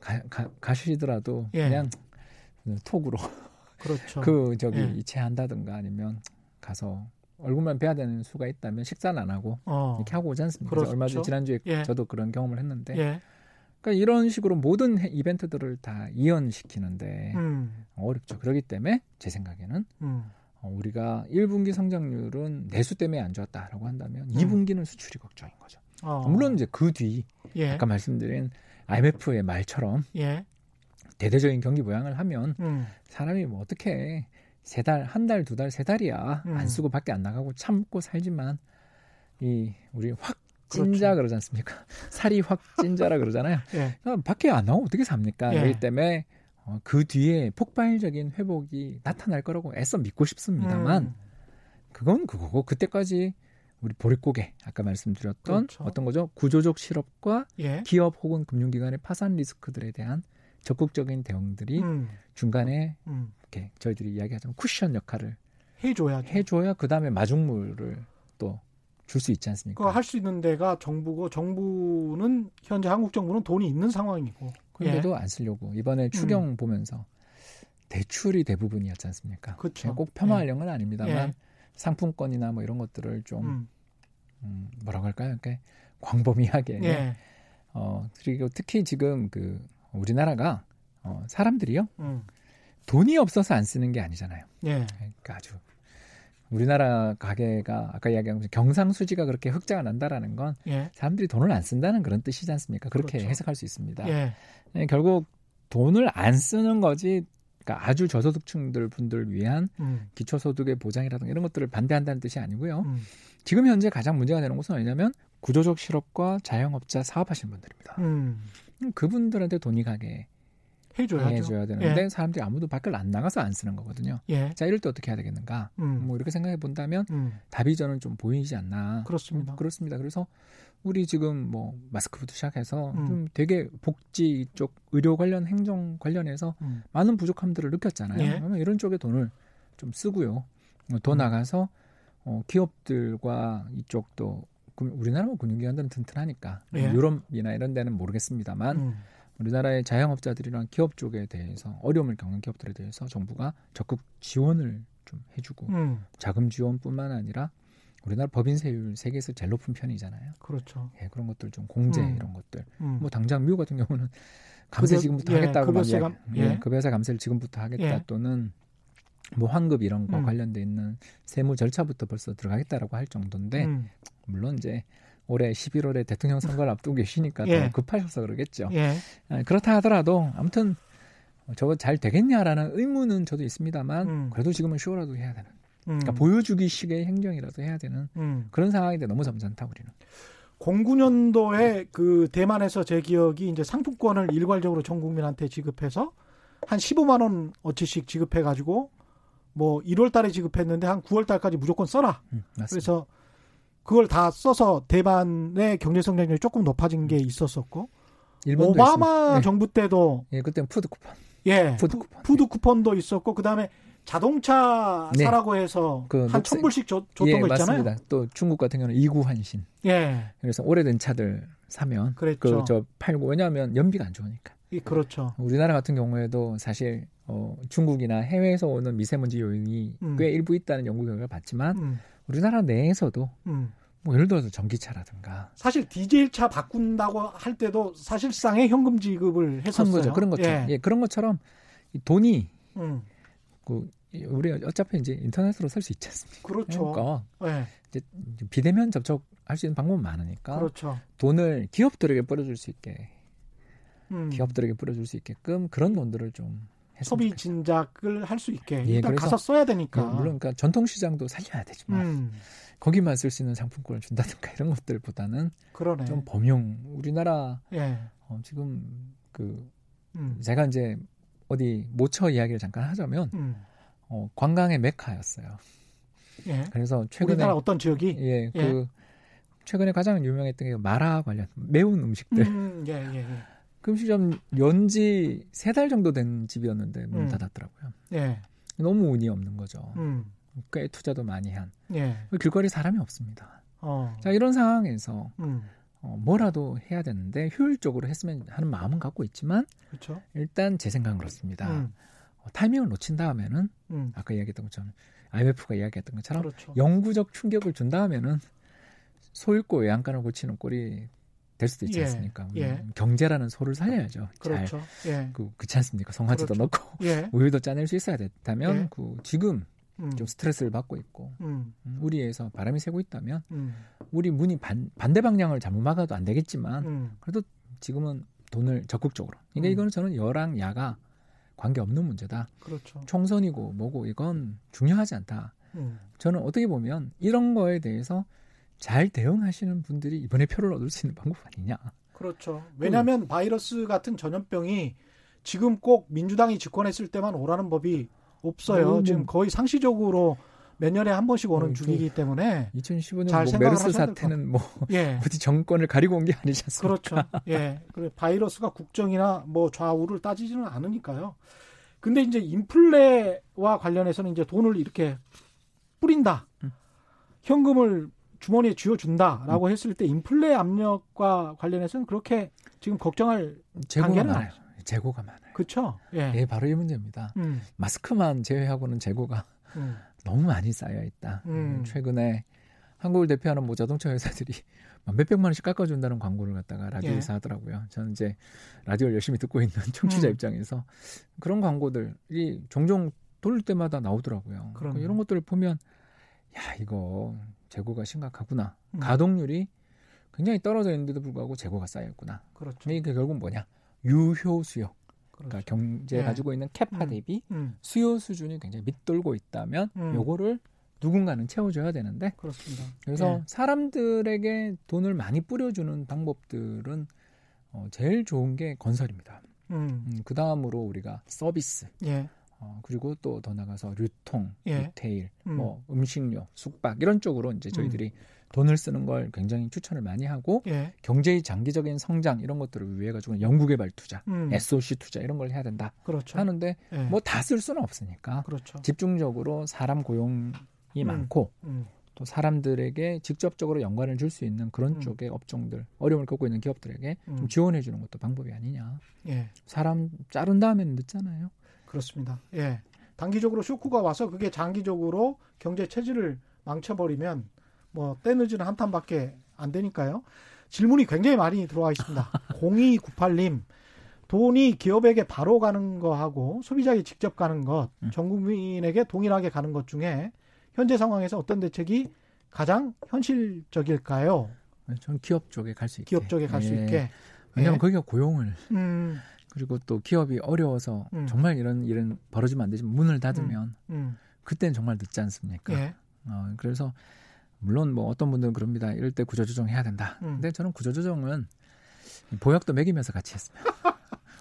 가, 가, 가시더라도 예. 그냥 톡으로 그렇죠. 그 저기 예. 이체한다든가 아니면 가서 얼굴만 뵈야 되는 수가 있다면 식사는 안 하고 어. 이렇게 하고 오지 않습니까? 그렇죠. 얼마 전 지난주에 예. 저도 그런 경험을 했는데 예. 그러니까 이런 식으로 모든 해- 이벤트들을 다 이연시키는데 음. 어렵죠. 그렇기 때문에 제 생각에는 음. 어, 우리가 1분기 성장률은 내수 때문에 안 좋았다라고 한다면 음. 2분기는 수출이 걱정인 거죠. 어. 물론 이제 그뒤 예. 아까 말씀드린 IMF의 말처럼 예. 대대적인 경기 부양을 하면 음. 사람이 뭐 어떻게 세 달, 한 달, 두 달, 세 달이야 음. 안 쓰고 밖에 안 나가고 참고 살지만 이 우리 확 찐자 그렇죠. 그러지 않습니까? 살이 확 찐자라 그러잖아요. 예. 그럼 밖에 안 나오면 어떻게 삽니까? 예. 그렇기 때문에 어, 그 뒤에 폭발적인 회복이 나타날 거라고 애써 믿고 싶습니다만 음. 그건 그거고 그때까지 우리 보릿고개 아까 말씀드렸던 그렇죠. 어떤 거죠? 구조적 실업과 예. 기업 혹은 금융기관의 파산 리스크들에 대한 적극적인 대응들이 음. 중간에 음. 이렇게 저희들이 이야기하자면 쿠션 역할을 해줘야죠. 해줘야 그 다음에 마중물을 또 줄 수 있지 않습니까? 그거 할수 있는 데가 정부고 정부는 현재 한국 정부는 돈이 있는 상황이고. 그런데도 안 쓰려고 이번에 추경 보면서 대출이 대부분이었지 않습니까? 음. 그쵸. 꼭 폄하하려는 건 아닙니다만 예. 상품권이나 뭐 이런 것들을 좀 음. 음, 뭐라고 할까요? 이렇게 광범위하게 예. 어 그리고 특히 지금 그 우리나라가 어 사람들이요 음. 돈이 없어서 안 쓰는 게 아니잖아요. 예. 그러니까 아주 우리나라 가게가 아까 이야기한 것처럼 경상수지가 그렇게 흑자가 난다라는 건 예. 사람들이 돈을 안 쓴다는 그런 뜻이지 않습니까? 그렇게 그렇죠. 해석할 수 있습니다. 예. 네, 결국 돈을 안 쓰는 거지. 그러니까 아주 저소득층들 분들 위한 음. 기초소득의 보장이라든가 이런 것들을 반대한다는 뜻이 아니고요. 음. 지금 현재 가장 문제가 되는 것은 뭐냐면 구조적 실업과 자영업자 사업하시는 분들입니다. 음. 음, 그분들한테 돈이 가게 해줘야죠. 해줘야 되는데 사람들이 아무도 밖을 안 나가서 안 쓰는 거거든요. 예. 자 이럴 때 어떻게 해야 되겠는가? 음. 뭐 이렇게 생각해 본다면 음. 답이 저는 좀 보이지 않나. 그렇습니다. 음, 그렇습니다. 그래서 우리 지금 뭐 마스크부터 시작해서 음. 좀 되게 복지 쪽 의료 관련 행정 관련해서 음. 많은 부족함들을 느꼈잖아요. 예. 그러면 이런 쪽에 돈을 좀 쓰고요. 어, 더 음. 나가서 어, 기업들과 이쪽도 금- 우리나라 금융기관들은 튼튼하니까 예. 유럽이나 이런 데는 모르겠습니다만 음. 우리나라의 자영업자들이랑 기업 쪽에 대해서 어려움을 겪는 기업들에 대해서 정부가 적극 지원을 좀 해주고 음. 자금 지원뿐만 아니라 우리나라 법인 세율 세계에서 제일 높은 편이잖아요. 그렇죠. 예, 그런 것들 좀 공제 음. 이런 것들. 음. 뭐 당장 미국 같은 경우는 감세 급여- 지금부터 예, 하겠다고 막 급여세 감- 예, 예. 급여세 감세를 지금부터 하겠다 예. 또는 뭐 환급 이런 거 음. 관련돼 있는 세무 절차부터 벌써 들어가겠다라고 할 정도인데 음. 물론 이제 올해 11월에 대통령 선거를 앞두고 계시니까 예. 더 급하셔서 그러겠죠. 예. 아, 그렇다 하더라도 아무튼 저거 잘 되겠냐라는 의문은 저도 있습니다만 음. 그래도 지금은 쇼라도 해야 되는 음. 그러니까 보여주기식의 행정이라도 해야 되는 음. 그런 상황인데 너무 점잖다 우리는 09년도에 그 대만에서 제 기억이 이제 상품권을 일괄적으로 전 국민한테 지급해서 한 15만 원 어치씩 지급해 가지고 뭐 1월 달에 지급했는데 한 9월 달까지 무조건 써라. 음. 그래서 그걸 다 써서 대만의 경제 성장률이 조금 높아진 게 있었었고 일본도 오바마. 예. 정부 때도 예, 그때는 food coupon, 예 food foo- coupon. food coupon도 있었고 그다음에 자동차 네. 사라고 해서 그한 녹색- 천 불씩 줬, 던 예, 거 있잖아요. 맞습니다. 또 중국 같은 경우는 이구환신. 예, 그래서 오래된 차들 사면 그랬죠. 그저 팔고 왜냐하면 연비가 안 좋으니까. 이- 그렇죠. 우리나라 같은 경우에도 사실 어, 중국이나 해외에서 오는 미세먼지 요인이 음. 꽤 일부 있다는 연구 결과를 봤지만 음, 우리나라 내에서도 음. 뭐 예를 들어서 전기차라든가 사실 디젤 차 바꾼다고 할 때도 사실상의 현금 지급을 한 했었어요. 거죠. 그런 것처럼 예. 예, 그런 것처럼 이 돈이 음, 그 우리 어차피 이제 인터넷으로 살 수 있지 않습니까? 그렇죠. 그러니까 예, 이제 비대면 접촉할 수 있는 방법은 많으니까 그렇죠. 돈을 기업들에게 뿌려줄 수 있게 음, 기업들에게 뿌려줄 수 있게끔 그런 돈들을 좀 소비. 진작을 할 수 있게 예, 일단 가서 써야 되니까. 예, 물론 그러니까 전통 시장도 살려야 되지만 음, 거기만 쓸 수 있는 상품권을 준다든가 이런 것들보다는 그러네. 좀 범용 우리나라 예, 어, 지금 그 음, 제가 이제 어디 모처 이야기를 잠깐 하자면 음, 어, 관광의 메카였어요. 예. 그래서 최근에 우리나라 어떤 지역이? 예, 그 예. 최근에 가장 유명했던 게 마라 관련 매운 음식들. 음, 예, 예, 예. 그 음식점 연지 세 달 정도 된 집이었는데 문 음. 닫았더라고요. 예, 너무 운이 없는 거죠. 음, 꽤 투자도 많이 한. 예, 길거리 사람이 없습니다. 어, 자 이런 상황에서 음, 어, 뭐라도 해야 되는데 효율적으로 했으면 하는 마음은 갖고 있지만 그렇죠. 일단 제 생각은 그렇습니다. 음, 어, 타이밍을 놓친 다음에는 음, 아까 이야기했던 것처럼 IMF가 이야기했던 것처럼 그렇죠. 영구적 충격을 준 다음에는 소잃고 외양간을 고치는 꼴이 될 수도 있지 예, 않습니까? 예. 경제라는 소를 살려야죠. 잘. 그렇죠. 예, 그, 그렇지 않습니까? 성화지도 그렇죠. 넣고 예, 우유도 짜낼 수 있어야 됐다면 예. 그 지금 음, 좀 스트레스를 받고 있고 음, 음, 우리에서 바람이 새고 있다면 음, 우리 문이 반, 반대 방향을 잘못 막아도 안 되겠지만 음, 그래도 지금은 돈을 적극적으로. 그러니까 음. 이거는 저는 여랑 야가 관계 없는 문제다. 그렇죠. 총선이고 뭐고 이건 중요하지 않다. 음, 저는 어떻게 보면 이런 거에 대해서 잘 대응하시는 분들이 이번에 표를 얻을 수 있는 방법 아니냐. 그렇죠. 왜냐하면 바이러스 같은 전염병이 지금 꼭 민주당이 집권했을 때만 오라는 법이 없어요. 뭐, 뭐. 지금 거의 상시적으로 몇 년에 한 번씩 오는 어, 주기이기 때문에 2015년 잘 뭐 메르스 사태는 뭐 예. 어디 정권을 가리고 온 게 아니지 않습니까? 그렇죠. 예. 그래 바이러스가 국정이나 뭐 좌우를 따지지는 않으니까요. 근데 이제 인플레와 관련해서는 이제 돈을 이렇게 뿌린다. 음. 현금을 주머니에 쥐어준다라고 했을 때 인플레 압력과 관련해서는 그렇게 지금 걱정할 재고가 많아요. 재고가 많아요. 그렇죠. 예. 예, 바로 이 문제입니다. 음, 마스크만 제외하고는 재고가 음, 너무 많이 쌓여 있다. 음. 최근에 한국을 대표하는 뭐 자동차 회사들이 몇 백만 원씩 깎아준다는 광고를 갖다가 라디오에서 예. 하더라고요. 저는 이제 라디오를 열심히 듣고 있는 청취자 음. 입장에서 그런 광고들이 종종 돌릴 때마다 나오더라고요. 그러니까 이런 것들을 보면 야 이거 재고가 심각하구나. 음. 가동률이 굉장히 떨어져 있는데도 불구하고 재고가 쌓여있구나. 그렇죠. 이게 결국 뭐냐? 유효 수요. 그러니까 그렇죠. 경제 예. 가지고 있는 캐파 음. 대비 음. 수요 수준이 굉장히 밑돌고 있다면 음. 요거를 누군가는 채워줘야 되는데 그렇습니다. 그래서 예. 사람들에게 돈을 많이 뿌려주는 방법들은 어, 제일 좋은 게 건설입니다. 음. 음, 그 다음으로 우리가 서비스, 예. 어, 그리고 또 더 나가서 유통, 예. 리테일, 음. 뭐 음식료, 숙박 이런 쪽으로 이제 저희들이 음. 돈을 쓰는 걸 굉장히 추천을 많이 하고 예. 경제의 장기적인 성장 이런 것들을 위해 가지고 연구개발 투자, 음. SOC 투자 이런 걸 해야 된다 그렇죠. 하는데 예. 뭐다 쓸 수는 없으니까 그렇죠. 집중적으로 사람 고용이 음. 많고 음. 또 사람들에게 직접적으로 연관을 줄 수 있는 그런 음. 쪽의 업종들 어려움을 겪고 있는 기업들에게 좀 음. 지원해 주는 것도 방법이 아니냐. 예. 사람 자른 다음에는 늦잖아요. 그렇습니다. 예. 단기적으로 쇼크가 와서 그게 장기적으로 경제 체질을 망쳐버리면 뭐 때늦은 한탄밖에 안 되니까요. 질문이 굉장히 많이 들어와 있습니다. 0298님 돈이 기업에게 바로 가는 거하고 소비자에게 직접 가는 것, 음. 전 국민에게 동일하게 가는 것 중에 현재 상황에서 어떤 대책이 가장 현실적일까요? 저는 기업 쪽에 갈 수 있게. 기업 쪽에 갈수 예. 있게. 왜냐하면 예. 거기가 고용을 음. 그리고 또 기업이 어려워서 음. 정말 이런 일은 벌어지면 안 되지만 문을 닫으면 음. 음. 그때는 정말 늦지 않습니까? 예. 어, 그래서 물론 뭐 어떤 분들은 그럽니다. 이럴 때 구조조정 해야 된다. 음. 근데 저는 구조조정은 보약도 먹이면서 같이 했습니다.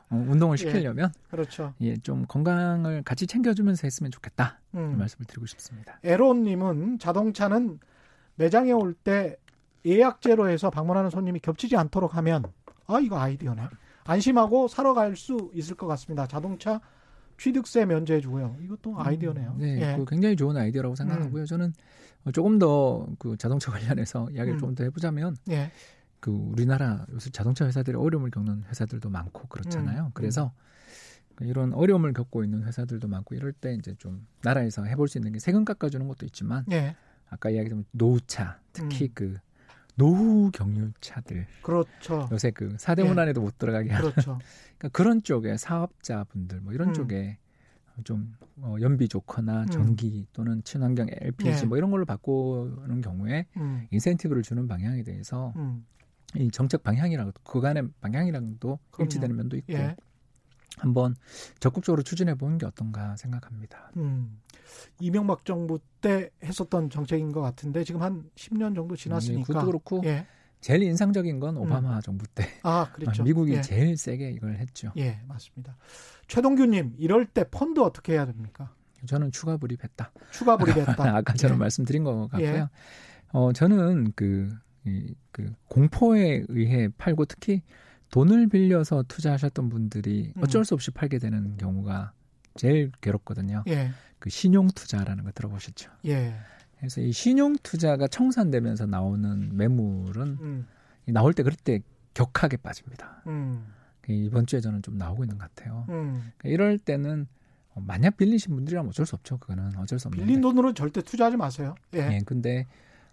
어, 운동을 예. 시키려면 예, 그렇죠. 예, 좀 건강을 같이 챙겨주면서 했으면 좋겠다. 음. 말씀을 드리고 싶습니다. 에로님은 자동차는 매장에 올 때 예약제로 해서 방문하는 손님이 겹치지 않도록 하면 아 이거 아이디어네. 안심하고 사러 갈 수 있을 것 같습니다. 자동차 취득세 면제해주고요. 이것도 음, 아이디어네요. 네, 예. 그 굉장히 좋은 아이디어라고 생각하고요. 음. 저는 조금 더 그 자동차 관련해서 이야기를 음. 조금 더 해보자면, 예. 그 우리나라 요새 자동차 회사들이 어려움을 겪는 회사들도 많고 그렇잖아요. 음. 그래서 그 이런 어려움을 겪고 있는 회사들도 많고 이럴 때 이제 좀 나라에서 해볼 수 있는 게 세금 깎아주는 것도 있지만, 예. 아까 이야기했던 노후차, 특히 음. 그 노후 경유차들. 그렇죠. 요새 그 사대문 예. 안에도 못 들어가게 하는. 그렇죠. 그러니까 그런 쪽에 사업자분들 뭐 이런 음. 쪽에 좀 어, 연비 좋거나 음. 전기 또는 친환경 LPG 예. 뭐 이런 걸로 바꾸는 경우에 음. 인센티브를 주는 방향에 대해서 음. 이 정책 방향이랑 그간의 방향이랑도 일치되는 면도 있고 예. 한번 적극적으로 추진해 보는 게 어떤가 생각합니다. 음. 이명박 정부 때 했었던 정책인 것 같은데 지금 한 10년 정도 지났으니까. 음, 그것도 그렇고 예. 제일 인상적인 건 오바마 음. 정부 때. 아, 그렇죠. 미국이 예. 제일 세게 이걸 했죠. 예, 맞습니다. 최동규님, 이럴 때 펀드 어떻게 해야 됩니까? 저는 추가 불입했다. 추가 불입했다. 아까 저는 예. 말씀드린 것 같고요. 예. 어, 저는 그, 이, 그 공포에 의해 팔고 특히 돈을 빌려서 투자하셨던 분들이 음. 어쩔 수 없이 팔게 되는 경우가 제일 괴롭거든요. 예. 그 신용 투자라는 거 들어보셨죠? 예. 그래서 이 신용 투자가 청산되면서 나오는 매물은 음. 나올 때 그럴 때 격하게 빠집니다. 음. 그 이번 주에 저는 좀 나오고 있는 것 같아요. 음. 그러니까 이럴 때는 어, 만약 빌리신 분들이라면 어쩔 수 없죠. 그거는 어쩔 수 없는. 빌린 돈으로 절대 투자하지 마세요. 예. 예 근데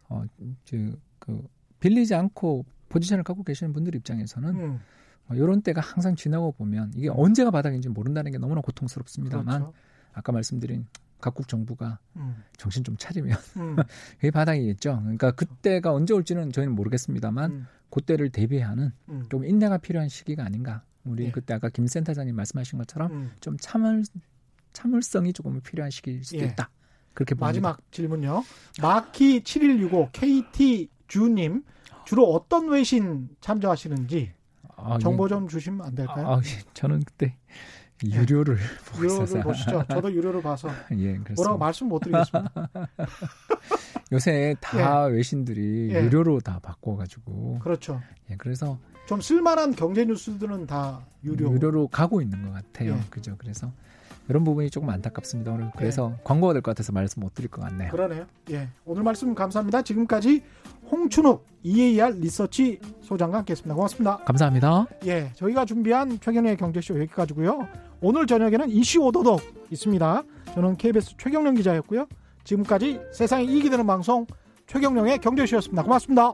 어, 그, 그 빌리지 않고 포지션을 갖고 계시는 분들 입장에서는 음. 어, 이런 때가 항상 지나고 보면 이게 언제가 바닥인지 모른다는 게 너무나 고통스럽습니다만 그렇죠. 아까 말씀드린 각국 정부가 음. 정신 좀 차리면 음. 그게 바닥이겠죠. 그러니까 그때가 언제 올지는 저희는 모르겠습니다만 음. 그때를 대비하는 음. 좀 인내가 필요한 시기가 아닌가. 우리 예. 그때 아까 김 센터장님 말씀하신 것처럼 음. 좀 참을 참을성이 조금 필요한 시기일 수도 예. 있다. 그렇게 봅니다. 마지막 질문요. 마키 7165 KT 주님 주로 어떤 외신 참조하시는지 아, 정보 예. 좀 주시면 안 될까요? 아, 예. 저는 그때 유료를 네. 보고 유료를 보시죠. 저도 유료를 봐서 예. 뭐라고 말씀 못 드리겠습니다. 요새 다 예. 외신들이 예. 유료로 다 바꿔가지고 그렇죠. 예, 그래서 좀 쓸만한 경제 뉴스들은 다 유료 유료로 가고 있는 것 같아요. 예. 그죠? 그래서 이런 부분이 조금 안타깝습니다. 오늘 그래서 예. 광고가 될 것 같아서 말씀 못 드릴 것 같네요. 그러네요. 예, 오늘 말씀 감사합니다. 지금까지 홍춘욱 EAR 리서치 소장과 함께했습니다. 고맙습니다. 감사합니다. 예, 저희가 준비한 최경련의 경제쇼 여기까지고요. 오늘 저녁에는 이슈 오도독 있습니다. 저는 KBS 최경련 기자였고요. 지금까지 세상에 이익이 되는 방송 최경령의 경제쇼였습니다. 고맙습니다.